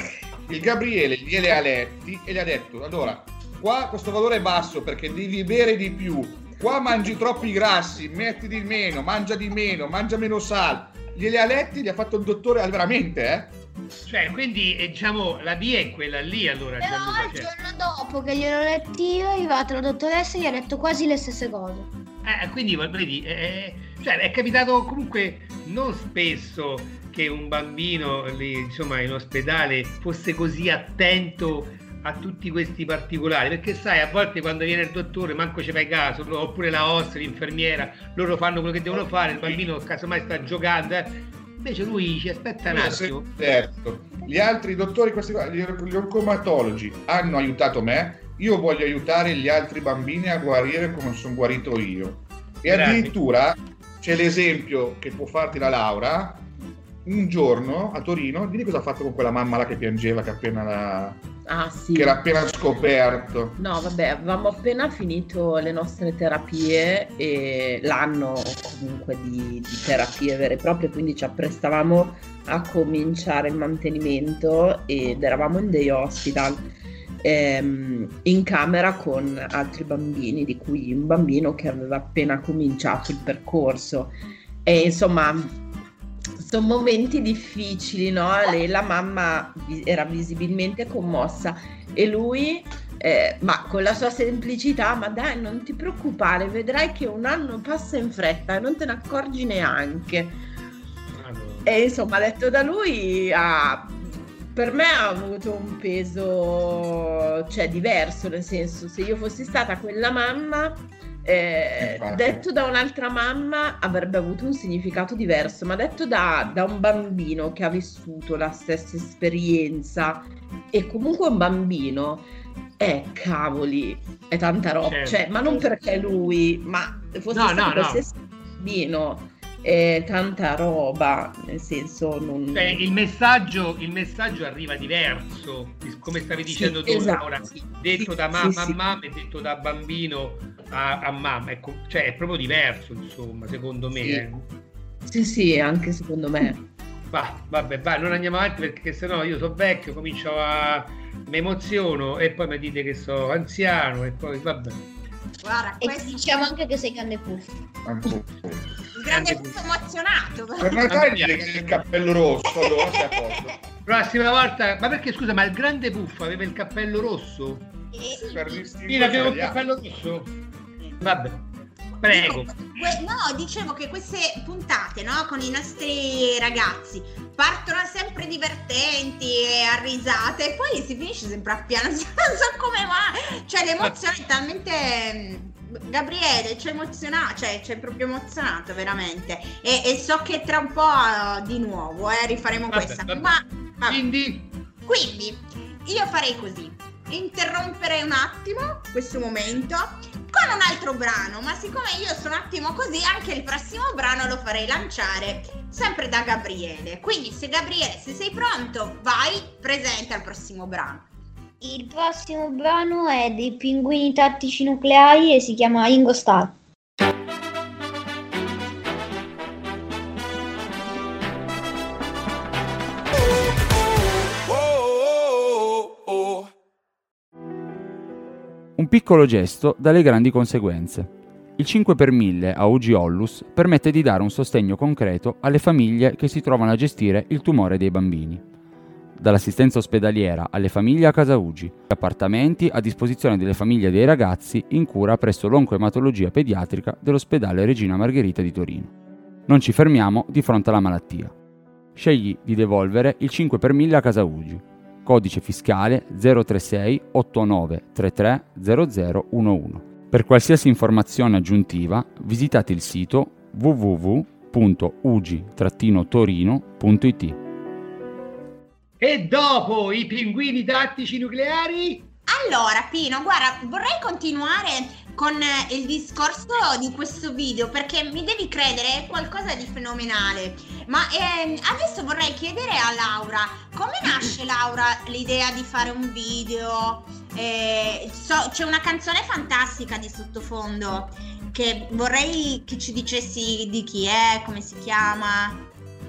[SPEAKER 5] Il Gabriele gliele ha letti e gli ha detto: Allora, qua questo valore è basso perché devi bere di più. Qua mangi troppi grassi, metti di meno, mangia di meno, mangia meno sal. Gliele ha letti, gli ha fatto il dottore al veramente, eh?
[SPEAKER 2] Cioè, quindi eh, diciamo la via è quella lì allora.
[SPEAKER 4] Però
[SPEAKER 2] Gianluca,
[SPEAKER 4] il
[SPEAKER 2] cioè.
[SPEAKER 4] giorno dopo che glielo letti io è arrivata la dottoressa e gli ha detto quasi le stesse cose.
[SPEAKER 2] Eh, quindi vedi, eh, cioè, è capitato comunque non spesso che un bambino lì, insomma, in ospedale fosse così attento a tutti questi particolari, perché sai, a volte quando viene il dottore manco ci fai caso, oppure la OS, l'infermiera, loro fanno quello che devono fare, il bambino casomai sta giocando, eh. invece lui ci aspetta un
[SPEAKER 5] Eh,
[SPEAKER 2] attimo.
[SPEAKER 5] Certo. Gli altri dottori, questi gli oncomatologi, hanno aiutato me io voglio aiutare gli altri bambini a guarire come sono guarito io. E
[SPEAKER 2] Grazie.
[SPEAKER 5] addirittura c'è l'esempio che può farti la Laura. Un giorno a Torino, dimmi cosa ha fatto con quella mamma là che piangeva, che, appena la-
[SPEAKER 6] Ah sì.
[SPEAKER 5] che era appena scoperto.
[SPEAKER 6] No, vabbè, avevamo appena finito le nostre terapie e l'anno comunque di, di terapie vere e proprie, quindi ci apprestavamo a cominciare il mantenimento ed eravamo in day hospital ehm, in camera con altri bambini, di cui un bambino che aveva appena cominciato il percorso. E insomma, sono momenti difficili, no? Lei, la mamma era visibilmente commossa e lui, eh, ma con la sua semplicità, ma dai, non ti preoccupare, vedrai che un anno passa in fretta e non te ne accorgi neanche. E insomma, letto da lui, ha- per me ha avuto un peso, cioè diverso, nel senso, se io fossi stata quella mamma, eh, detto da un'altra mamma avrebbe avuto un significato diverso, ma detto da, da un bambino che ha vissuto la stessa esperienza e comunque un bambino, eh, cavoli, è tanta roba,
[SPEAKER 2] Certo.
[SPEAKER 6] cioè, ma non perché lui, ma fosse
[SPEAKER 2] No,
[SPEAKER 6] stato
[SPEAKER 2] no, no.
[SPEAKER 6] bambino, è tanta roba, nel senso non...
[SPEAKER 2] Cioè, il, messaggio, il messaggio arriva diverso, come stavi
[SPEAKER 6] Sì,
[SPEAKER 2] dicendo tu,
[SPEAKER 6] esatto.
[SPEAKER 2] Laura, detto
[SPEAKER 6] Sì,
[SPEAKER 2] da mamma
[SPEAKER 6] sì,
[SPEAKER 2] a
[SPEAKER 6] sì.
[SPEAKER 2] mamma e detto da bambino a, a mamma, ecco, cioè è proprio diverso, insomma, secondo me.
[SPEAKER 6] Sì.
[SPEAKER 2] eh.
[SPEAKER 6] Sì, sì, anche secondo me.
[SPEAKER 2] Va, vabbè, vai, non andiamo avanti perché sennò io sono vecchio, comincio a... mi emoziono e poi mi dite che sono anziano e poi vabbè.
[SPEAKER 3] Guarda,
[SPEAKER 4] E
[SPEAKER 3] questo
[SPEAKER 4] diciamo anche che sei grande puff.
[SPEAKER 5] Ancora.
[SPEAKER 3] il grande punto emozionato.
[SPEAKER 5] Per Natale il cappello rosso, allora sei a posto.
[SPEAKER 2] Prossima volta, ma perché scusa, ma il grande buffo aveva il cappello rosso?
[SPEAKER 3] E-
[SPEAKER 5] Per distinguere
[SPEAKER 2] Sì, aveva
[SPEAKER 5] altri.
[SPEAKER 2] cappello rosso? Vabbè, prego.
[SPEAKER 3] No, dicevo che queste puntate, no, con i nostri ragazzi partono sempre divertenti e a risate e poi si finisce sempre a piano. Non so come mai. Cioè, l'emozione è talmente. Gabriele, c'è emozionato, cioè c'è proprio emozionato veramente. E, e so che tra un po' eh, di nuovo eh, rifaremo
[SPEAKER 2] Vabbè,
[SPEAKER 3] questa.
[SPEAKER 2] vabbè.
[SPEAKER 3] Ma vabbè.
[SPEAKER 2] Quindi,
[SPEAKER 3] Quindi io farei così, interrompere un attimo questo momento con un altro brano, ma siccome io sono un attimo così, anche il prossimo brano lo farei lanciare sempre da Gabriele. Quindi se Gabriele, se sei pronto, vai, presenta il prossimo brano.
[SPEAKER 4] Il prossimo brano è dei pinguini tattici nucleari e si chiama Ingo Star.
[SPEAKER 12] Piccolo gesto dalle grandi conseguenze. Il 5 per 1000 a UG Ollus permette di dare un sostegno concreto alle famiglie che si trovano a gestire il tumore dei bambini. Dall'assistenza ospedaliera alle famiglie a casa UGI, appartamenti a disposizione delle famiglie dei ragazzi in cura presso l'oncoematologia pediatrica dell'ospedale Regina Margherita di Torino. Non ci fermiamo di fronte alla malattia. Scegli di devolvere il 5 per 1000 a casa UGI. Codice fiscale 036 8933 0011. Per qualsiasi informazione aggiuntiva visitate il sito www.ugi-torino.it.
[SPEAKER 2] e dopo i pinguini tattici nucleari?
[SPEAKER 3] Allora, Pino, guarda, vorrei continuare con eh, il discorso di questo video perché mi devi credere è qualcosa di fenomenale. Ma ehm, adesso vorrei chiedere a Laura, come nasce Laura l'idea di fare un video? Eh, so- c'è una canzone fantastica di sottofondo che vorrei che ci dicessi di chi è, come si chiama.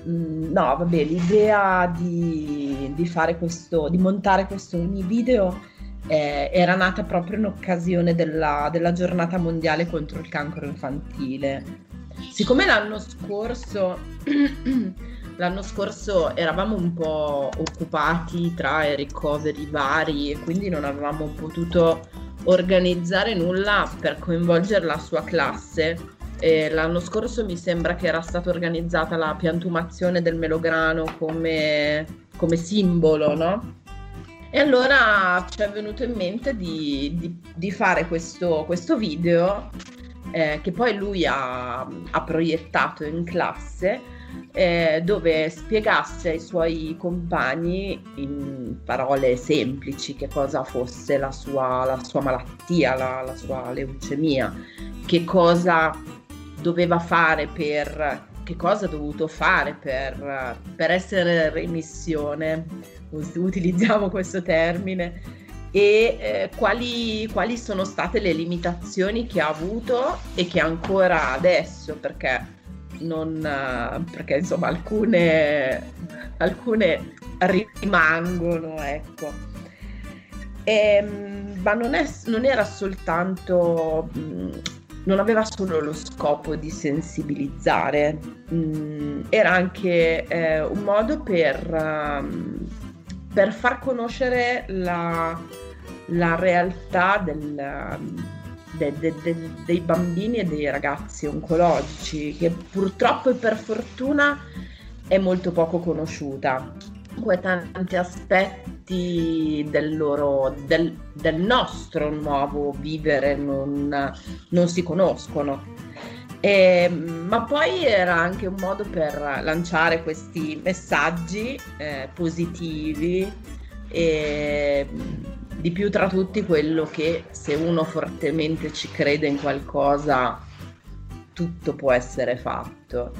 [SPEAKER 6] Mm, No, vabbè, l'idea di, di fare questo, di montare questo mini video eh, era nata proprio in occasione della, della giornata mondiale contro il cancro infantile. Siccome l'anno scorso, l'anno scorso eravamo un po' occupati tra i ricoveri vari e quindi non avevamo potuto organizzare nulla per coinvolgere la sua classe, e l'anno scorso mi sembra che era stata organizzata la piantumazione del melograno come, come simbolo, no? E allora ci è venuto in mente di, di- di fare questo, questo video eh, che poi lui ha, ha proiettato in classe eh, dove spiegasse ai suoi compagni in parole semplici che cosa fosse la sua, la sua malattia, la, la sua leucemia, che cosa doveva fare per che cosa ha dovuto fare per, per essere in remissione, utilizziamo questo termine, e eh, quali, quali sono state le limitazioni che ha avuto e che ancora adesso, perché, non, perché insomma alcune, alcune rimangono, ecco. Ehm, ma non, è, non era soltanto mh, non aveva solo lo scopo di sensibilizzare, mm, era anche eh, un modo per, um, per far conoscere la, la realtà del, de, de, de, dei bambini e dei ragazzi oncologici, che purtroppo e per fortuna è molto poco conosciuta. Comunque tanti aspetti del loro, del, del nostro nuovo vivere non, non si conoscono. E, ma poi era anche un modo per lanciare questi messaggi eh, positivi e di più tra tutti quello che se uno fortemente ci crede in qualcosa tutto può essere fatto.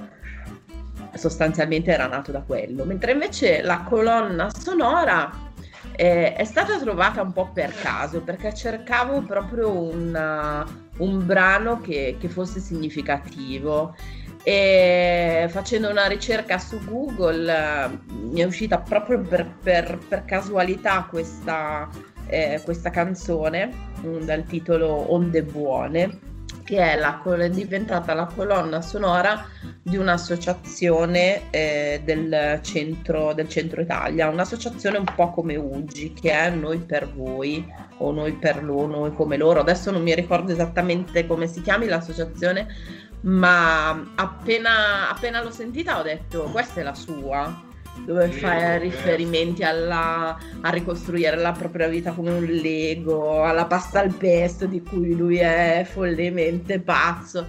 [SPEAKER 6] Sostanzialmente era nato da quello, mentre invece la colonna sonora eh, è stata trovata un po' per caso perché cercavo proprio una, un brano che, che, fosse significativo. E facendo una ricerca su Google eh, mi è uscita proprio per, per, per casualità questa, eh, questa canzone mm, dal titolo Onde Buone che è, la, è diventata la colonna sonora di un'associazione eh, del, centro, del centro Italia, un'associazione un po' come UGI, che è Noi per Voi o Noi per loro, Noi come loro. Adesso non mi ricordo esattamente come si chiami l'associazione, ma appena, appena l'ho sentita ho detto questa è la sua dove fa riferimenti alla, a ricostruire la propria vita come un Lego, alla pasta al pesto di cui lui è follemente pazzo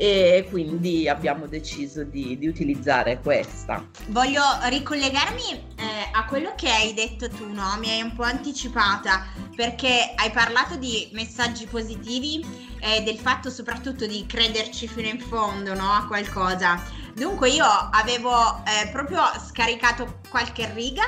[SPEAKER 6] e quindi abbiamo deciso di, di utilizzare questa.
[SPEAKER 3] Voglio ricollegarmi eh, a quello che hai detto tu, no? Mi hai un po' anticipata perché hai parlato di messaggi positivi e del fatto soprattutto di crederci fino in fondo, no? A qualcosa. Dunque io avevo eh, proprio scaricato qualche riga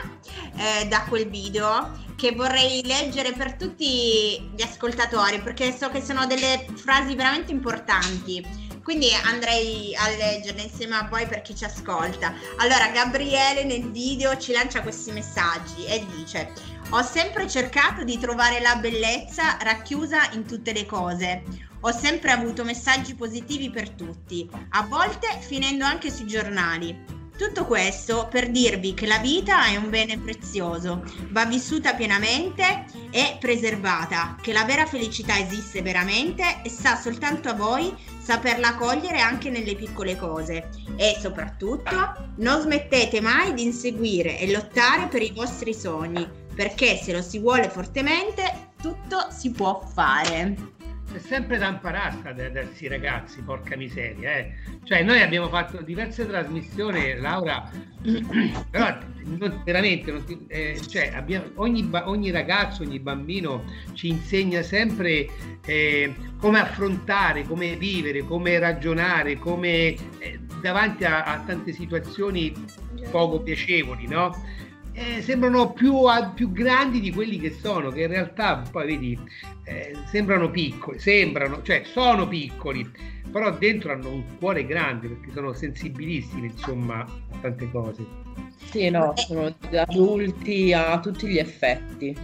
[SPEAKER 3] eh, da quel video che vorrei leggere per tutti gli ascoltatori perché so che sono delle frasi veramente importanti. Quindi andrei a leggerle insieme a voi per chi ci ascolta. Allora, Gabriele nel video ci lancia questi messaggi e dice: Ho sempre cercato di trovare la bellezza racchiusa in tutte le cose. Ho sempre avuto messaggi positivi per tutti, a volte finendo anche sui giornali. Tutto questo per dirvi che la vita è un bene prezioso, va vissuta pienamente e preservata, che la vera felicità esiste veramente e sta soltanto a voi saperla cogliere anche nelle piccole cose e soprattutto non smettete mai di inseguire e lottare per i vostri sogni, perché se lo si vuole fortemente tutto si può fare
[SPEAKER 2] è sempre da imparare da questi ragazzi, porca miseria. Eh. Cioè, noi abbiamo fatto diverse trasmissioni, Laura, però non, veramente, non ti, eh, cioè, abbiamo, ogni, ogni, ragazzo, ogni bambino ci insegna sempre eh, come affrontare, come vivere, come ragionare, come eh, davanti a, a tante situazioni poco piacevoli, no? Eh, sembrano più, a, più, grandi di quelli che sono, che in realtà poi vedi, eh, sembrano piccoli, sembrano, cioè sono piccoli, però dentro hanno un cuore grande perché sono sensibilissimi, insomma, a tante cose.
[SPEAKER 6] Sì, no, sono adulti a tutti gli effetti.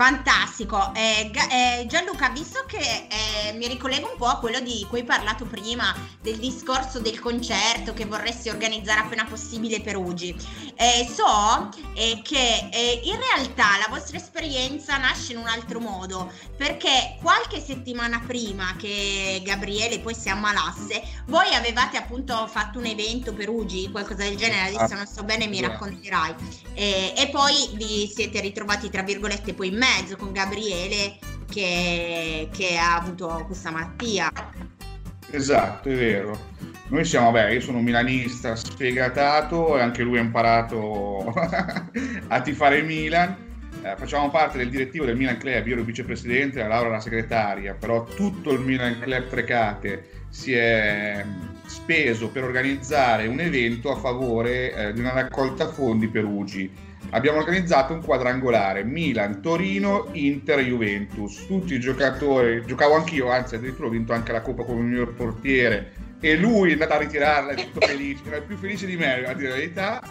[SPEAKER 3] Fantastico. Eh, eh, Gianluca, visto che eh, mi ricollego un po' a quello di cui hai parlato prima, del discorso del concerto che vorresti organizzare appena possibile per Ugi, eh, so eh, che in realtà la vostra esperienza nasce in un altro modo, perché qualche settimana prima che Gabriele poi si ammalasse, voi avevate appunto fatto un evento per Ugi, qualcosa del genere, adesso non so bene, mi racconterai, e poi vi siete ritrovati tra virgolette poi in mezzo mezzo con Gabriele che, che ha avuto questa malattia.
[SPEAKER 5] Esatto, è vero. Noi siamo, beh, io sono un milanista sfegatato e anche lui ha imparato a tifare Milan. Eh, facciamo parte del direttivo del Milan Club, io ero vicepresidente, la Laura la segretaria, però tutto il Milan Club Trecate si è speso per organizzare un evento a favore eh, di una raccolta fondi per UGI. Abbiamo organizzato un quadrangolare Milan, Torino, Inter, Juventus. Tutti i giocatori, giocavo anch'io, anzi addirittura ho vinto anche la coppa come miglior portiere e lui è andato a ritirarla, è tutto felice, era più felice di me a dire la verità.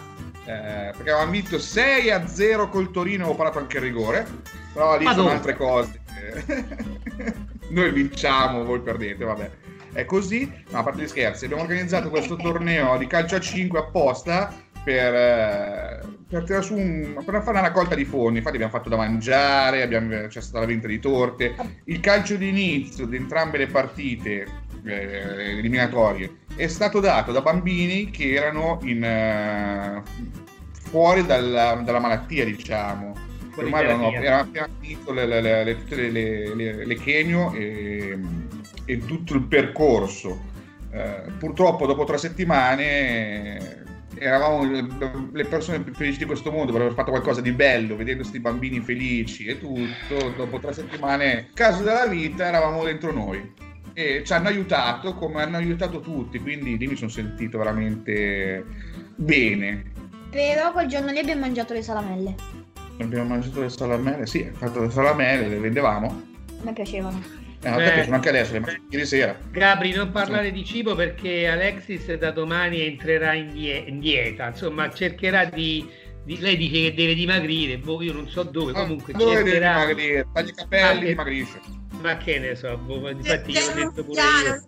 [SPEAKER 5] eh, perché avevamo vinto 6 a 0 col Torino, ho parlato anche il rigore, però lì
[SPEAKER 2] Ma
[SPEAKER 5] sono altre cose. Noi vinciamo, voi perdete, vabbè. È così, ma a parte gli scherzi, abbiamo organizzato questo torneo di calcio a 5 apposta per, eh, per tirare su un- per fare una raccolta di fondi. Infatti abbiamo fatto da mangiare, abbiamo- c'è stata la vendita di torte. Il calcio di inizio di entrambe le partite eh, eliminatorie è stato dato da bambini che erano in, eh, fuori dalla, dalla malattia, diciamo. Ormai erano appena finito le, le- le- tutte le, le, le- le chemio e, e tutto il percorso. Eh, purtroppo dopo tre settimane eravamo le- persone più felici di questo mondo per aver fatto qualcosa di bello, vedendo questi bambini felici e tutto. Dopo tre settimane, caso della vita, eravamo dentro noi e ci hanno aiutato come hanno aiutato tutti, quindi lì mi sono sentito veramente bene.
[SPEAKER 4] Però quel giorno lì abbiamo mangiato le salamelle.
[SPEAKER 5] Abbiamo mangiato le salamelle, sì, abbiamo fatto le salamelle, le vendevamo.
[SPEAKER 4] A me piacevano.
[SPEAKER 5] Eh,
[SPEAKER 2] Eh.
[SPEAKER 5] piacciono anche adesso, le mangio ieri sera.
[SPEAKER 2] Gabri, non parlare di cibo perché Alexis da domani entrerà in, die- in dieta, insomma cercherà di, di- Lei dice che deve dimagrire, boh, io non so dove, comunque
[SPEAKER 5] Dove
[SPEAKER 2] cercherà...
[SPEAKER 5] dimagrire? Tagli i capelli,
[SPEAKER 2] Ma che-
[SPEAKER 5] dimagrisce.
[SPEAKER 2] Ma che ne so, boh, infatti io ho detto pure io.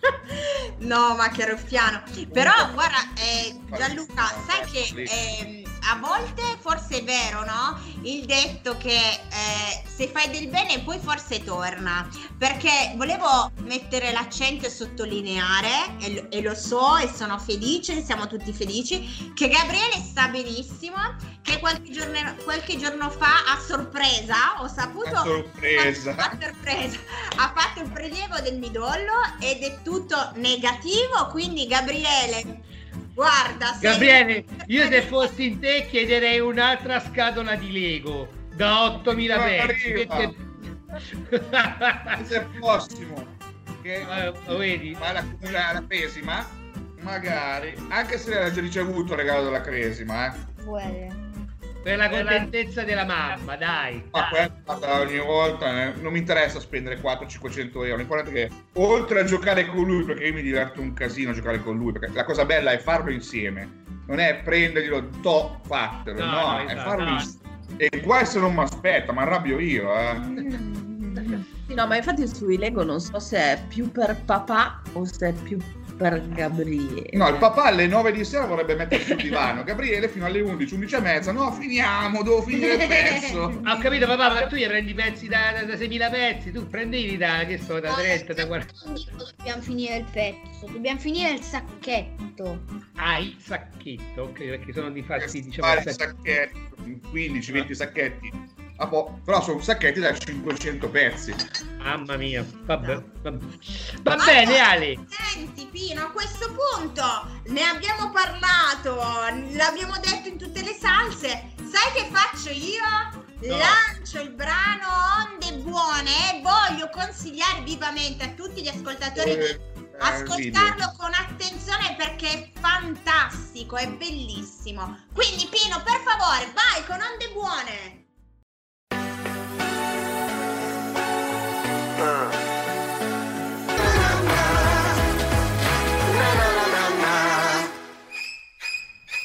[SPEAKER 3] No, ma che ruffiano. Però guarda, eh, Gianluca, sai che ehm, a volte forse è vero, no? Il detto che eh, se fai del bene poi forse torna. Perché volevo mettere l'accento e sottolineare, e, lo- e lo so e sono felice, siamo tutti felici, che Gabriele sta benissimo, che qualche giorno, qualche giorno fa a sorpresa ho saputo...
[SPEAKER 5] A sorpresa.
[SPEAKER 3] A sorpresa. Ha fatto il prelievo del midollo ed è tutto negativo, quindi Gabriele, guarda, sei-
[SPEAKER 2] Gabriele, io se fossi in te chiederei un'altra scatola di Lego da 8000
[SPEAKER 5] Ma
[SPEAKER 2] pezzi.
[SPEAKER 5] Se il prossimo che
[SPEAKER 2] Eh, lo vedi?
[SPEAKER 5] la, la, la cresima, magari, anche se l'ha già ricevuto il regalo della cresima, eh.
[SPEAKER 4] Vuole.
[SPEAKER 2] Per la contentezza della mamma, dai.
[SPEAKER 5] Ma fatta ogni volta eh, non mi interessa spendere 400-500 euro. L'importante è che oltre a giocare con lui, perché io mi diverto un casino a giocare con lui, perché la cosa bella è farlo insieme, non è prenderglielo, to, fatelo,
[SPEAKER 2] No,
[SPEAKER 5] no,
[SPEAKER 2] no,
[SPEAKER 5] è
[SPEAKER 2] esatto,
[SPEAKER 5] farlo
[SPEAKER 2] no.
[SPEAKER 5] insieme. E qua se non mi aspetta, mi arrabbio io, eh.
[SPEAKER 6] Sì, no, ma infatti sui Lego non so se è più per papà o se è più per Gabriele.
[SPEAKER 5] No, il papà alle 9 di sera vorrebbe mettersi sul divano, Gabriele fino alle 11, 11 e mezza, no, finiamo, devo finire il pezzo.
[SPEAKER 2] Ho capito papà, ma tu gli prendi i pezzi da, da, da 6.000 pezzi, tu prendili da, che so, da 30, da 40.
[SPEAKER 4] Non dico dobbiamo finire il pezzo, dobbiamo finire il sacchetto.
[SPEAKER 2] Ah, il sacchetto, ok, perché sono di falsi, diciamo, sacchetti.
[SPEAKER 5] sacchetti, 15-20 sacchetti, Boh, però sono sacchetti da 500 pezzi.
[SPEAKER 2] Mamma mia, vabbè, vabbè. Va bene Ale.
[SPEAKER 3] Senti Pino, a questo punto ne abbiamo parlato, l'abbiamo detto in tutte le salse. Sai che faccio io?
[SPEAKER 2] No.
[SPEAKER 3] Lancio il brano Onde Buone e voglio consigliare vivamente a tutti gli ascoltatori di
[SPEAKER 5] Eh,
[SPEAKER 3] ascoltarlo con attenzione perché è fantastico, è bellissimo. Quindi Pino, per favore, vai con Onde Buone.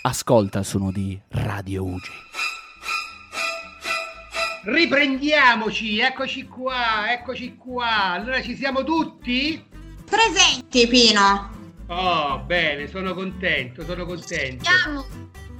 [SPEAKER 10] Ascolta il suono di Radio Ugi.
[SPEAKER 2] Riprendiamoci, eccoci qua, eccoci qua. Allora ci siamo tutti?
[SPEAKER 3] Presenti Pino.
[SPEAKER 2] Oh, bene, sono contento, sono contento.
[SPEAKER 3] Siamo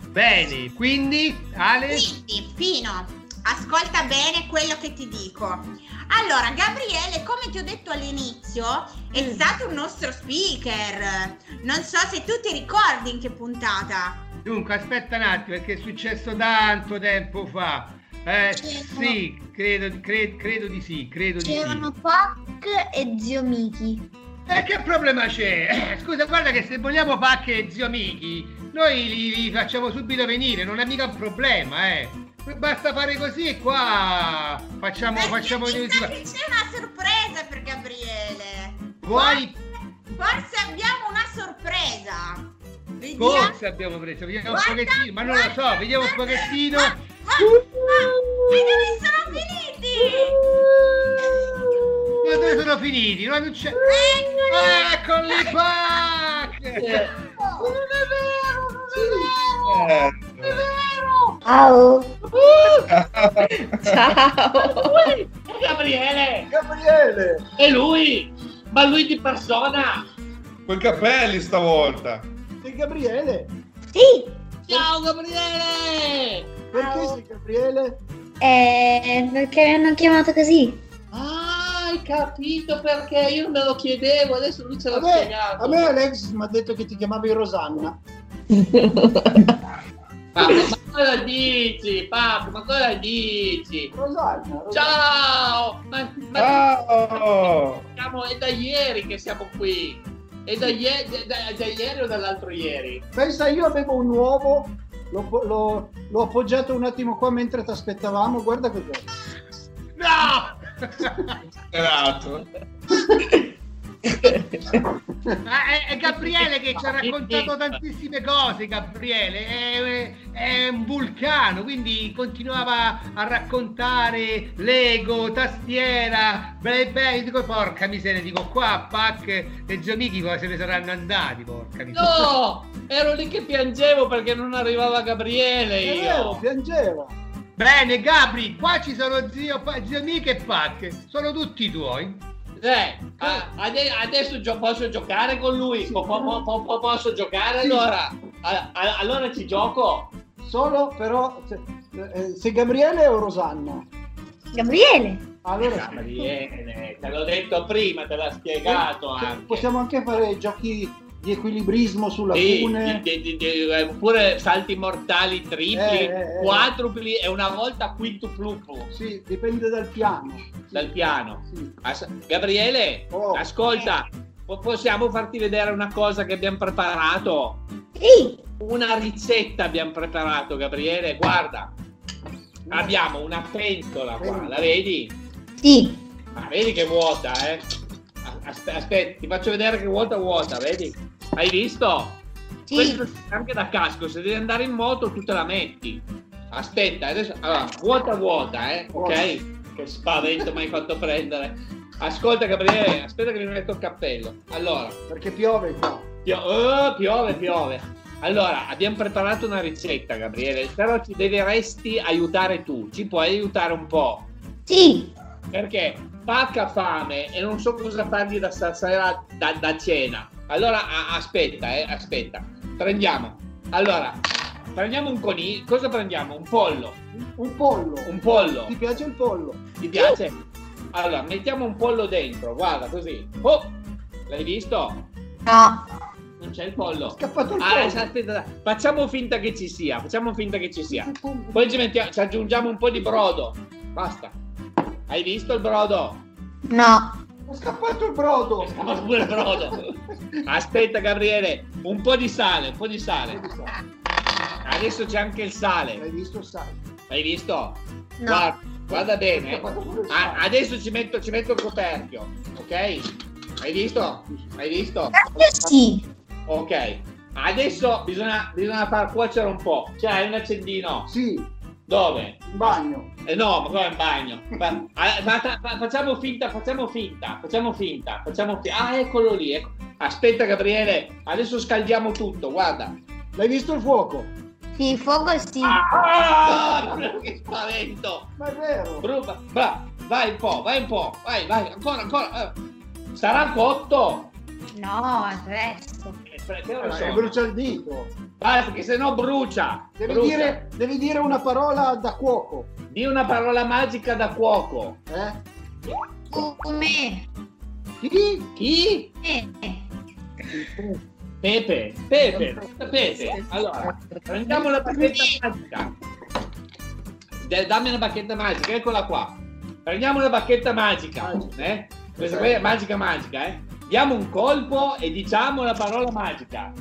[SPEAKER 2] Bene, quindi Ale?
[SPEAKER 3] Quindi, Pino, ascolta bene quello che ti dico. Allora, Gabriele, come ti ho detto all'inizio, è
[SPEAKER 2] Mm.
[SPEAKER 3] stato un nostro speaker. Non so se tu ti ricordi in che puntata.
[SPEAKER 2] Dunque, aspetta un attimo, perché è successo tanto tempo fa. Eh,
[SPEAKER 4] C'erano-
[SPEAKER 2] sì, credo, cre- credo di sì, credo di sì.
[SPEAKER 4] C'erano Pac e Zio Miki.
[SPEAKER 2] E che problema c'è? Eh, scusa, guarda che se vogliamo pacche zio Miki, noi li, li facciamo subito venire, non è mica un problema, eh. Basta fare così e qua facciamo, facciamo
[SPEAKER 3] Mi sa che c'è una sorpresa per Gabriele.
[SPEAKER 2] Vuoi?
[SPEAKER 3] Forse abbiamo una sorpresa. Vediamo.
[SPEAKER 2] Forse abbiamo preso, vediamo un pochettino, ma non lo so, vediamo un pochettino.
[SPEAKER 3] Ma, ma dove sono finiti?
[SPEAKER 2] Ma dove sono finiti? Non c'è. Eccoli qua!
[SPEAKER 3] Non è vero,
[SPEAKER 5] Eh,
[SPEAKER 3] non è vero.
[SPEAKER 4] Ciao.
[SPEAKER 6] Ciao.
[SPEAKER 13] Gabriele!
[SPEAKER 8] Gabriele!
[SPEAKER 13] È lui! Ma lui di persona!
[SPEAKER 5] Quei capelli stavolta.
[SPEAKER 8] Sei Gabriele?
[SPEAKER 4] Sì.
[SPEAKER 13] Ciao Gabriele!
[SPEAKER 8] Perché sei Gabriele?
[SPEAKER 4] Eh, perché mi hanno chiamato così.
[SPEAKER 13] Ah, hai capito perché? Io me lo chiedevo, adesso lui ce l'ha
[SPEAKER 8] me,
[SPEAKER 13] spiegato.
[SPEAKER 8] a me Alex mi ha detto che ti chiamavi Rosanna.
[SPEAKER 13] Ma, ma cosa dici, Papo? Ma cosa dici?
[SPEAKER 8] Rosanna. Rosanna.
[SPEAKER 13] Ciao! Ma, ma
[SPEAKER 5] Ciao!
[SPEAKER 13] siamo, è da ieri che siamo qui. È da, ie- da- da ieri o dall'altro ieri?
[SPEAKER 8] Pensa, io avevo un uovo, l'ho, l'ho- l'ho appoggiato un attimo qua mentre ti aspettavamo, guarda cos'è.
[SPEAKER 2] No!
[SPEAKER 5] Grato.
[SPEAKER 2] Ah, è, è Gabriele che ci ha raccontato tantissime cose, Gabriele, è, è un vulcano, quindi continuava a raccontare Lego, tastiera, beh, beh, io dico porca miseria, dico qua, Pac e Giomiki poi se ne saranno andati, porca miseria.
[SPEAKER 13] No! Ero lì che piangevo perché non arrivava Gabriele
[SPEAKER 8] È vero,
[SPEAKER 13] io.
[SPEAKER 2] Bene, Gabri, qua ci sono zio, zio Mica e Pac, sono tutti tuoi.
[SPEAKER 13] Eh, ah, ade- adesso gio- posso giocare con lui? Po- po- po- po- posso giocare
[SPEAKER 8] Sì.
[SPEAKER 13] allora? A- a- allora ci gioco?
[SPEAKER 8] Solo però, se, eh, sei Gabriele o Rosanna?
[SPEAKER 4] Gabriele.
[SPEAKER 8] Allora,
[SPEAKER 13] Gabriele, te l'ho detto prima, te l'ha spiegato
[SPEAKER 8] Cioè,
[SPEAKER 13] anche.
[SPEAKER 8] possiamo anche fare giochi di equilibrismo sulla fune.
[SPEAKER 13] di- eh, oppure salti mortali tripli,
[SPEAKER 8] Eh, eh, eh.
[SPEAKER 13] quadrupli e una volta quintuplupo
[SPEAKER 8] Sì, dipende dal piano.
[SPEAKER 13] dal piano.
[SPEAKER 8] Sì.
[SPEAKER 13] Gabriele,
[SPEAKER 8] Oh.
[SPEAKER 13] ascolta, po- possiamo farti vedere una cosa che abbiamo preparato?
[SPEAKER 4] Sì.
[SPEAKER 13] Una ricetta abbiamo preparato, Gabriele. Guarda, abbiamo una pentola qua, la vedi?
[SPEAKER 4] Sì.
[SPEAKER 13] Ma vedi che vuota, eh? Aspetta, aspetta, ti faccio vedere che vuota vuota, vedi? Hai visto?
[SPEAKER 4] Sì.
[SPEAKER 13] Questo anche da casco, se devi andare in moto tu te la metti. Aspetta, adesso allora, vuota vuota, eh? Ok? Che spavento mi hai fatto prendere. Ascolta Gabriele, aspetta che mi metto il cappello. Allora,
[SPEAKER 8] Perché piove qua.
[SPEAKER 13] pio- oh, piove, piove. Allora, abbiamo preparato una ricetta, Gabriele, però ci dovresti aiutare tu, ci puoi aiutare un po'.
[SPEAKER 4] Sì.
[SPEAKER 13] Perché pacca fame e non so cosa fargli da stasera da, da cena. Allora a- aspetta, eh, aspetta. Prendiamo. Allora, prendiamo un coniglio. Cosa prendiamo? Un pollo.
[SPEAKER 8] Un pollo.
[SPEAKER 13] Un pollo.
[SPEAKER 8] Ti piace il pollo?
[SPEAKER 13] Ti piace? Allora, mettiamo un pollo dentro, guarda così. Oh! L'hai visto?
[SPEAKER 4] No.
[SPEAKER 13] Non c'è il pollo.
[SPEAKER 8] Scappato il
[SPEAKER 13] Ah,
[SPEAKER 8] pollo.
[SPEAKER 13] aspetta, dai. facciamo finta che ci sia, facciamo finta che ci sia. Poi ci, mettiamo- ci aggiungiamo un po' di brodo. Basta. Hai visto il brodo?
[SPEAKER 4] No.
[SPEAKER 8] È scappato il brodo.
[SPEAKER 13] Ma pure il brodo. Aspetta Gabriele, un po' di sale, un po' di sale. Adesso c'è anche il sale.
[SPEAKER 8] Hai visto il sale?
[SPEAKER 13] Hai visto?
[SPEAKER 4] No.
[SPEAKER 13] Guarda, guarda bene. eh. Adesso ci metto, ci metto il coperchio, ok? Hai visto? Hai visto?
[SPEAKER 4] Sì.
[SPEAKER 13] Ok. Adesso bisogna, bisogna far cuocere un po'. C'hai un accendino?
[SPEAKER 8] Sì,
[SPEAKER 13] Dove?
[SPEAKER 8] in bagno.
[SPEAKER 13] Eh no, ma come in bagno? Fa- ah, fa- fa- facciamo finta, facciamo finta, facciamo finta, facciamo finta. Ah, eccolo lì. ecco. Aspetta Gabriele, adesso scaldiamo tutto, guarda.
[SPEAKER 8] L'hai visto il fuoco?
[SPEAKER 4] Sì, il fuoco sì.
[SPEAKER 13] Ah, che spavento!
[SPEAKER 8] Ma è vero.
[SPEAKER 13] Bruba, bra, vai un po', vai un po', vai, vai, ancora, ancora. eh. Sarà cotto?
[SPEAKER 4] No, adesso.
[SPEAKER 13] Eh,
[SPEAKER 8] Eh,
[SPEAKER 13] sono?
[SPEAKER 8] brucia il dito.
[SPEAKER 13] Vai, perché sennò brucia.
[SPEAKER 8] Devi
[SPEAKER 13] brucia.
[SPEAKER 8] dire, devi dire una parola da cuoco.
[SPEAKER 13] Di una parola magica da cuoco.
[SPEAKER 8] Eh?
[SPEAKER 4] Come?
[SPEAKER 8] Chi?
[SPEAKER 13] Chi?
[SPEAKER 4] Eh.
[SPEAKER 13] Pepe, Pepe, Pepe. Allora, prendiamo la bacchetta magica. De- dammi una bacchetta magica, eccola qua. Prendiamo la bacchetta magica, eh? Questa qui è magica magica, eh? diamo un colpo e diciamo la parola magica.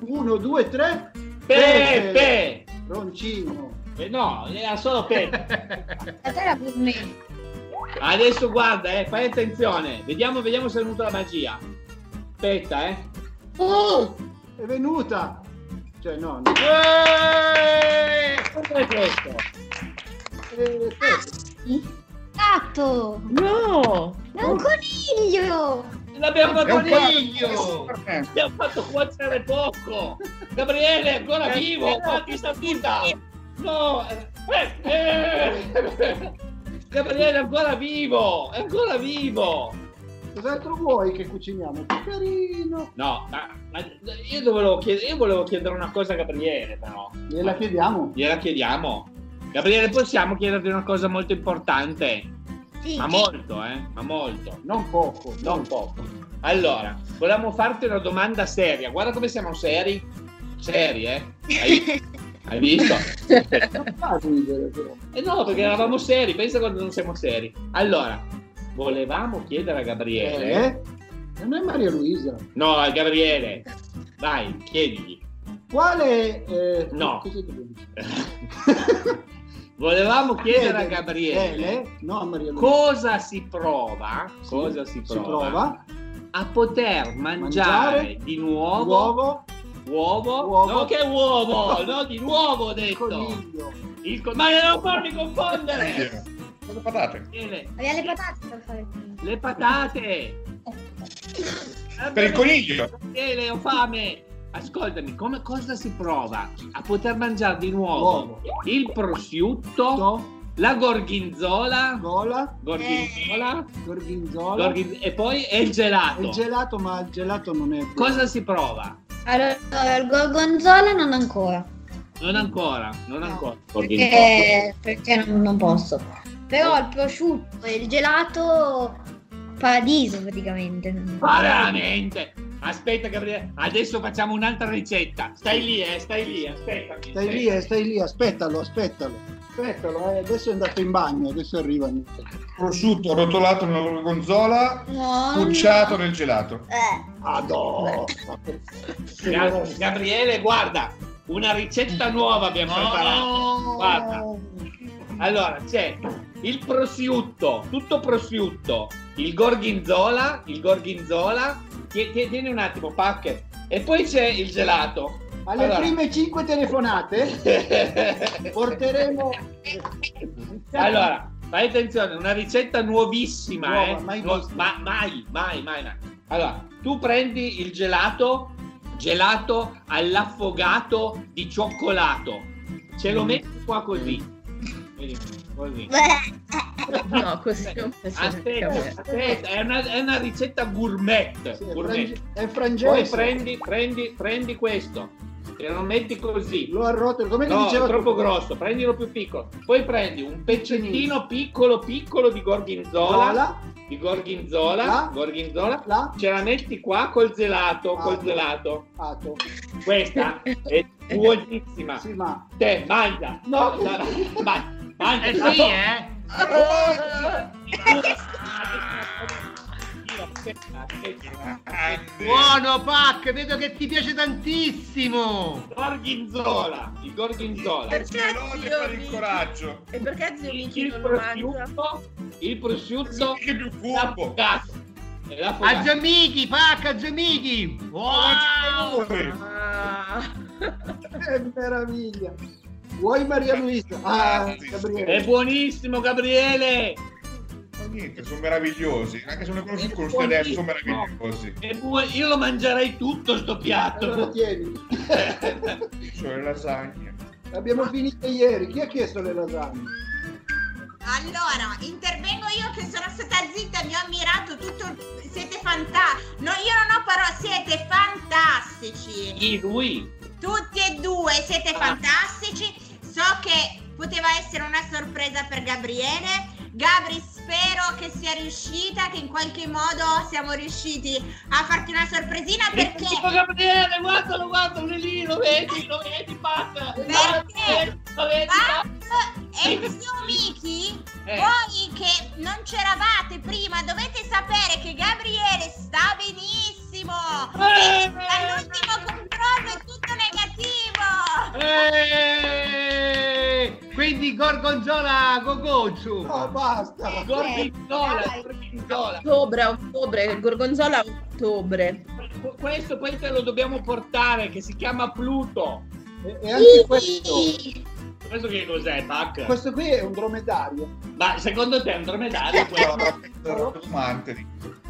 [SPEAKER 8] Uno, due, tre.
[SPEAKER 13] Pepe!
[SPEAKER 8] Roncino.
[SPEAKER 13] Eh, no, era solo Pepe. Adesso guarda, eh, fai attenzione. Vediamo, vediamo se è venuta la magia. Aspetta, eh.
[SPEAKER 8] Oh! È venuta! Cioè, no. no.
[SPEAKER 13] Cos'è questo?
[SPEAKER 8] Eh, Pepe.
[SPEAKER 4] Gatto!
[SPEAKER 6] No!
[SPEAKER 4] È un coniglio!
[SPEAKER 13] L'abbiamo
[SPEAKER 2] È
[SPEAKER 13] fatto
[SPEAKER 2] un coniglio!
[SPEAKER 13] Abbiamo fatto cuocere poco. Gabriele è ancora vivo. Quanti sta vita? No. eh, eh. Gabriele è ancora vivo. È ancora vivo.
[SPEAKER 8] Cos'altro vuoi che cuciniamo? Che carino!
[SPEAKER 13] No, ma, ma io, volevo chiedere, io volevo chiedere una cosa a Gabriele, però.
[SPEAKER 8] Gliela chiediamo?
[SPEAKER 13] Gliela chiediamo. Gabriele, possiamo chiederti una cosa molto importante?
[SPEAKER 4] Sì.
[SPEAKER 13] Ma molto, eh? Ma molto.
[SPEAKER 8] Non poco.
[SPEAKER 13] Non poco. Allora, volevamo farti una domanda seria. Guarda come siamo seri. Seri, eh? Hai, hai visto?
[SPEAKER 8] Non fa ridere però.
[SPEAKER 13] Eh no, perché eravamo seri. Pensa quando non siamo seri. Allora, volevamo chiedere a Gabriele.
[SPEAKER 8] Eh? Non è Maria Luisa.
[SPEAKER 13] No, a Gabriele. Vai, chiedigli.
[SPEAKER 8] Quale... eh,
[SPEAKER 13] No. Volevamo chiedere a Gabriele
[SPEAKER 8] no, a Maria Luisa.
[SPEAKER 13] cosa si prova, cosa si
[SPEAKER 8] Si
[SPEAKER 13] prova,
[SPEAKER 8] prova.
[SPEAKER 13] a poter mangiare,
[SPEAKER 8] Mangiare
[SPEAKER 13] di nuovo
[SPEAKER 8] Uovo.
[SPEAKER 13] uovo,
[SPEAKER 8] Uovo.
[SPEAKER 13] no che uovo, no di nuovo ho detto.
[SPEAKER 8] Coniglio.
[SPEAKER 13] Il co- ma non farmi confondere.
[SPEAKER 5] Cosa patate?
[SPEAKER 4] Aveva le patate per fare
[SPEAKER 13] Le patate.
[SPEAKER 5] Per il coniglio.
[SPEAKER 13] Gabriele, ho fame. Ascoltami, come, cosa si prova a poter mangiare di nuovo
[SPEAKER 8] Uovo.
[SPEAKER 13] il prosciutto, la gorgonzola,
[SPEAKER 8] Gola.
[SPEAKER 13] gorgonzola,
[SPEAKER 8] Gorgonzola.
[SPEAKER 13] gorghin- e poi e il gelato.
[SPEAKER 8] Il gelato, ma il gelato non è...
[SPEAKER 13] Cosa si prova?
[SPEAKER 4] Allora, il gorgonzola non ancora.
[SPEAKER 13] Non ancora, non ancora.
[SPEAKER 4] Perché, perché non, non posso. Però il prosciutto e il gelato paradiso praticamente.
[SPEAKER 13] Veramente. Aspetta Gabriele, adesso facciamo un'altra ricetta. Stai lì, eh, stai lì, aspettami.
[SPEAKER 8] Stai lì, eh, stai lì, aspettalo, aspettalo. Aspettalo, eh, adesso è andato in bagno, adesso arriva.
[SPEAKER 5] Prosciutto rotolato nella gorgonzola,
[SPEAKER 4] No.
[SPEAKER 5] cucciato nel gelato.
[SPEAKER 4] Eh.
[SPEAKER 13] Ga- Gabriele, guarda, una ricetta nuova abbiamo preparato. Guarda. Allora, c'è il prosciutto, tutto prosciutto, il gorgonzola, il gorgonzola, tie- tie- tieni un attimo, pacche, e poi c'è il gelato.
[SPEAKER 8] Alle
[SPEAKER 13] Allora.
[SPEAKER 8] prime cinque telefonate porteremo...
[SPEAKER 13] Allora, fai attenzione, una ricetta nuovissima,
[SPEAKER 8] Nuova,
[SPEAKER 13] eh?
[SPEAKER 8] mai
[SPEAKER 13] Nuova- ma- mai, mai, mai, mai. Allora, tu prendi il gelato, gelato all'affogato di cioccolato, ce lo
[SPEAKER 8] Mm.
[SPEAKER 13] metti qua così. Vedi, così.
[SPEAKER 6] No, così non
[SPEAKER 13] Aspetta, aspetta, è una, è una ricetta gourmet.
[SPEAKER 8] Sì, è
[SPEAKER 13] gourmet.
[SPEAKER 8] frange- è
[SPEAKER 13] Poi
[SPEAKER 8] frangese.
[SPEAKER 13] prendi, prendi, prendi questo, e lo metti così.
[SPEAKER 8] Lo arrotolo, come
[SPEAKER 13] No,
[SPEAKER 8] ti diceva
[SPEAKER 13] è troppo
[SPEAKER 8] tu?
[SPEAKER 13] grosso, prendilo più piccolo. Poi prendi un pezzettino piccolo piccolo di gorgonzola,
[SPEAKER 8] Zola,
[SPEAKER 13] di gorgonzola,
[SPEAKER 8] La.
[SPEAKER 13] gorgonzola,
[SPEAKER 8] la,
[SPEAKER 13] ce la metti qua col gelato,
[SPEAKER 8] Ah.
[SPEAKER 13] col gelato.
[SPEAKER 8] ato.
[SPEAKER 13] Questa è buonissima.
[SPEAKER 8] Sì, ma...
[SPEAKER 13] Te, mangia. No, no, no, mangia. Mangia.
[SPEAKER 2] Eh sì, eh? Buono, Pac, vedo che ti piace tantissimo.
[SPEAKER 13] Gorgonzola, il gorgonzola.
[SPEAKER 6] Zio
[SPEAKER 5] per il coraggio.
[SPEAKER 6] E perché zio Michi
[SPEAKER 13] Il
[SPEAKER 6] non lo mangia?
[SPEAKER 13] prosciutto, il prosciutto
[SPEAKER 5] Che più.
[SPEAKER 13] E
[SPEAKER 2] A. Giammichi, Pac, a Giammichi. Wow!
[SPEAKER 6] Ah.
[SPEAKER 8] Che meraviglia. Vuoi Maria Luisa? Ah,
[SPEAKER 5] Sì,
[SPEAKER 13] È
[SPEAKER 8] Gabriele.
[SPEAKER 13] buonissimo, Gabriele.
[SPEAKER 5] Ma niente, sono meravigliosi. Anche se non li conosco conosco adesso, sono meravigliosi.
[SPEAKER 13] È buono. Io lo mangerei tutto sto
[SPEAKER 8] Allora
[SPEAKER 13] piatto.
[SPEAKER 8] tieni.
[SPEAKER 5] Sono le lasagne.
[SPEAKER 8] Abbiamo finito ieri. Chi ha chiesto le lasagne?
[SPEAKER 3] Allora, intervengo io che sono stata zitta, mi ho ammirato tutto. il- Siete fantastici. No, io non ho parole, siete fantastici.
[SPEAKER 13] Chi lui?
[SPEAKER 3] Tutti e due siete
[SPEAKER 13] Ah.
[SPEAKER 3] fantastici. So che poteva essere una sorpresa per Gabriele. Gabri, spero che sia riuscita, che in qualche modo siamo riusciti a farti una sorpresina perché
[SPEAKER 13] Ecco Gabriele, guardalo, guardalo, lì, lo vedi, lo vedi, passa.
[SPEAKER 3] Perché?
[SPEAKER 13] Lo vedi,
[SPEAKER 3] Max E zio Miki,
[SPEAKER 13] Eh.
[SPEAKER 3] voi che non c'eravate prima, dovete sapere che Gabriele sta benissimo.
[SPEAKER 13] Eh.
[SPEAKER 3] E all'ultimo controllo è tutto negativo.
[SPEAKER 2] Eh, Quindi Gorgonzola insomma.
[SPEAKER 8] No, basta.
[SPEAKER 13] Gorgonzola,
[SPEAKER 4] dai.
[SPEAKER 13] gorgonzola.
[SPEAKER 6] Ottobre, ottobre, gorgonzola ottobre.
[SPEAKER 13] Questo poi te lo dobbiamo portare, che si chiama Pluto.
[SPEAKER 8] E, e anche questo.
[SPEAKER 13] Questo che cos'è, Pac?
[SPEAKER 8] Questo qui è un dromedario.
[SPEAKER 13] Ma secondo te è un dromedario questo?
[SPEAKER 5] Romante.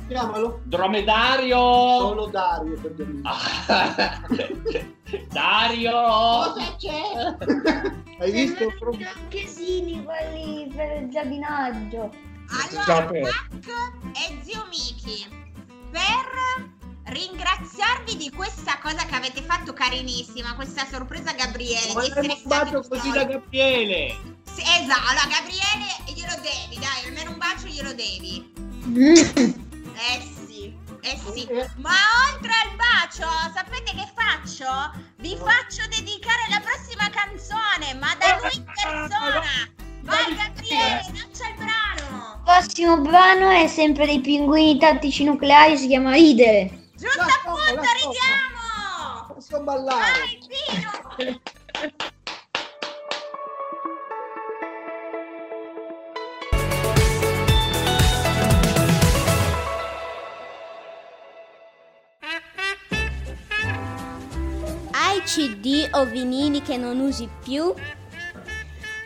[SPEAKER 8] Chiamalo.
[SPEAKER 13] Dromedario!
[SPEAKER 8] Solo Dario per.
[SPEAKER 13] Ah. Dario!
[SPEAKER 3] Cosa c'è?
[SPEAKER 8] Hai visto?
[SPEAKER 4] Anche sì, quelli per il giardinaggio.
[SPEAKER 3] Allora, Mac e zio Miki, per ringraziarvi di questa cosa che avete fatto carinissima, questa sorpresa a Gabriele,
[SPEAKER 13] Ma bacio
[SPEAKER 3] stati
[SPEAKER 13] così da. Gabriele!
[SPEAKER 3] Sì, esatto, allora Gabriele glielo devi, dai, almeno un bacio glielo devi. Eh sì, eh sì. Ma oltre al bacio, sapete che faccio? Vi faccio dedicare la prossima canzone, ma da lui in persona. Vai Gabriele, lancia il brano.
[SPEAKER 4] Il prossimo brano è sempre dei pinguini tattici nucleari, si chiama Ridere.
[SPEAKER 3] Giusto appunto, ridiamo.
[SPEAKER 8] Posso ballare?
[SPEAKER 3] Vai
[SPEAKER 9] CD o vinili che non usi più?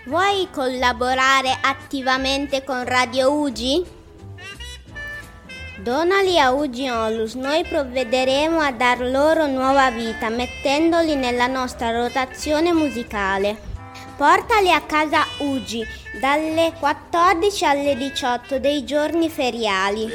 [SPEAKER 9] Vuoi collaborare attivamente con Radio Ugi? Donali a Ugi Onlus, noi provvederemo a dar loro nuova vita mettendoli nella nostra rotazione musicale. Portali a casa Ugi dalle 14 alle 18 dei giorni feriali.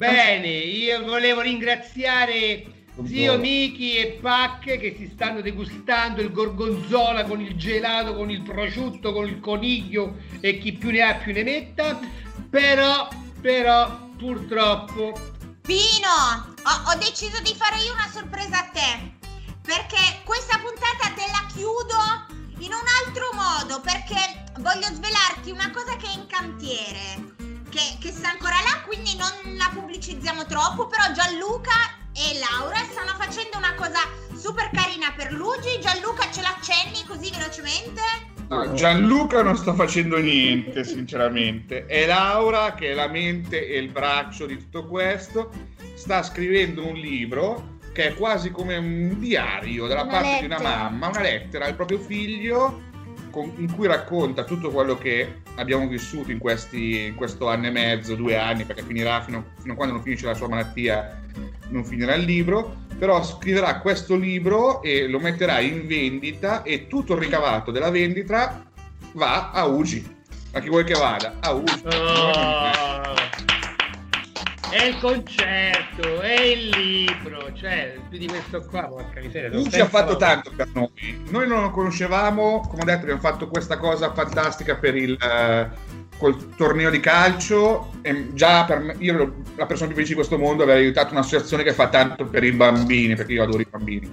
[SPEAKER 2] Bene, io volevo ringraziare zio Miki e Pac che si stanno degustando il gorgonzola con il gelato, con il prosciutto, con il coniglio e chi più ne ha più ne metta. Però, però, purtroppo,
[SPEAKER 3] Pino, ho, ho deciso di fare io una sorpresa a te. Perché questa puntata te la chiudo in un altro modo. Perché voglio svelarti una cosa che è in cantiere. Che, che sta ancora là, quindi non la pubblicizziamo troppo. Però Gianluca e Laura stanno facendo una cosa super carina per Luigi. Gianluca, ce l'accenni così velocemente?
[SPEAKER 5] No, Gianluca non sta facendo niente, sinceramente. È Laura che è la mente e il braccio di tutto questo. Sta scrivendo un libro che è quasi come un diario dalla
[SPEAKER 4] Una
[SPEAKER 5] parte di una
[SPEAKER 4] lettera.
[SPEAKER 5] mamma, una lettera al proprio figlio con- in cui racconta tutto quello che abbiamo vissuto in, questi, in questo anno e mezzo, due anni, perché finirà fino, fino a quando non finisce la sua malattia, non finirà il libro, però scriverà questo libro e lo metterà in vendita e tutto il ricavato della vendita va a Ugi. A chi vuoi che vada? A Ugi.
[SPEAKER 2] Oh. È il concerto, è il libro, cioè più di questo qua, porca miseria. non
[SPEAKER 5] Ugi ha fatto tanto per noi. Noi non lo conoscevamo, come ho detto, abbiamo fatto questa cosa fantastica per il eh, col torneo di calcio. E già per me, io la persona più felice di questo mondo, aver aiutato un'associazione che fa tanto per i bambini, perché io adoro i bambini.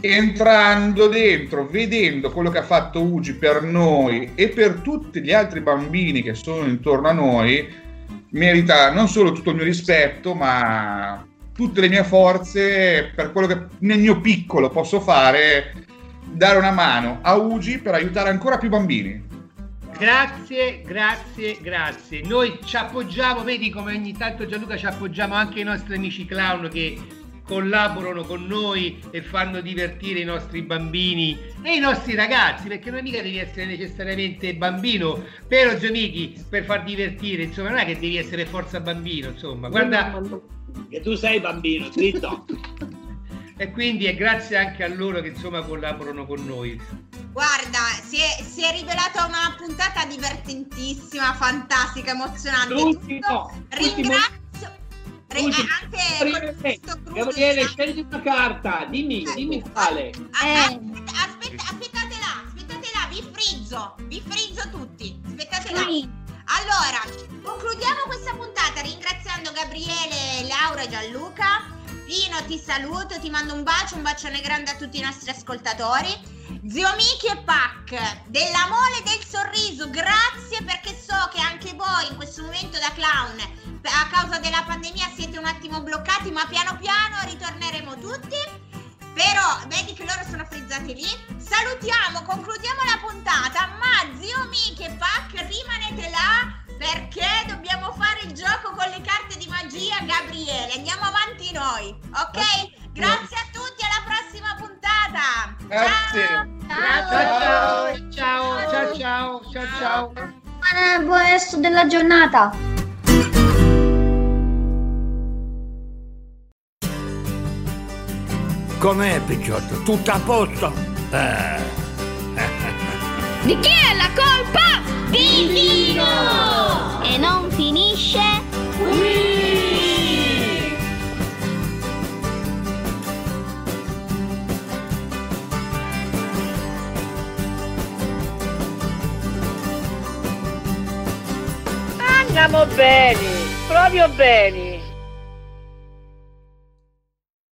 [SPEAKER 5] Entrando dentro, vedendo quello che ha fatto Ugi per noi e per tutti gli altri bambini che sono intorno a noi, merita non solo tutto il mio rispetto, ma tutte le mie forze per quello che nel mio piccolo posso fare, dare una mano a Ugi per aiutare ancora più bambini.
[SPEAKER 2] Grazie, grazie, grazie. Noi ci appoggiamo, vedi come ogni tanto Gianluca ci appoggiamo anche i nostri amici clown che collaborano con noi e fanno divertire i nostri bambini e i nostri ragazzi, perché non mica devi essere necessariamente bambino, però Giannichi, per far divertire, insomma, non è che devi essere forza bambino, insomma, guarda,
[SPEAKER 13] Che tu sei bambino, zitto.
[SPEAKER 2] e quindi è grazie anche a loro che insomma collaborano con noi.
[SPEAKER 3] Guarda, si è, si è rivelata una puntata divertentissima, fantastica, emozionante.
[SPEAKER 13] L'ultimo,
[SPEAKER 3] Tutto.
[SPEAKER 13] ultimo.
[SPEAKER 3] Ringrazio ri-
[SPEAKER 13] Ultimo.
[SPEAKER 3] anche
[SPEAKER 13] Gabriele, scegli una carta, dimmi, dimmi quale.
[SPEAKER 3] Ah, Aspetta, aspetta, aspettate là, aspettate là, vi frizzo, vi frizzo tutti. Aspettate là. Allora, concludiamo questa puntata ringraziando Gabriele, Laura e Gianluca Pino ti saluto, ti mando un bacio, un bacione grande a tutti i nostri ascoltatori. Zio Miki e Pac, dell'amore e del sorriso, grazie perché so che anche voi in questo momento da clown a causa della pandemia siete un attimo bloccati, ma piano piano ritorneremo tutti. Però vedi che loro sono frizzati lì. Salutiamo, concludiamo la puntata, ma zio Miki e Pac rimanete là perché dobbiamo fare il gioco con le carte di magia Gabriele. Andiamo avanti noi, ok? Grazie a tutti, alla prossima puntata.
[SPEAKER 5] Grazie.
[SPEAKER 2] Ciao ciao ciao ciao ciao ciao ciao.
[SPEAKER 4] Buon, buon resto della giornata.
[SPEAKER 1] Com'è, Picciotto? Tutto a posto? Eh.
[SPEAKER 9] Di chi è la colpa? Di Vino! E non finisce qui!
[SPEAKER 14] Andiamo bene, proprio bene.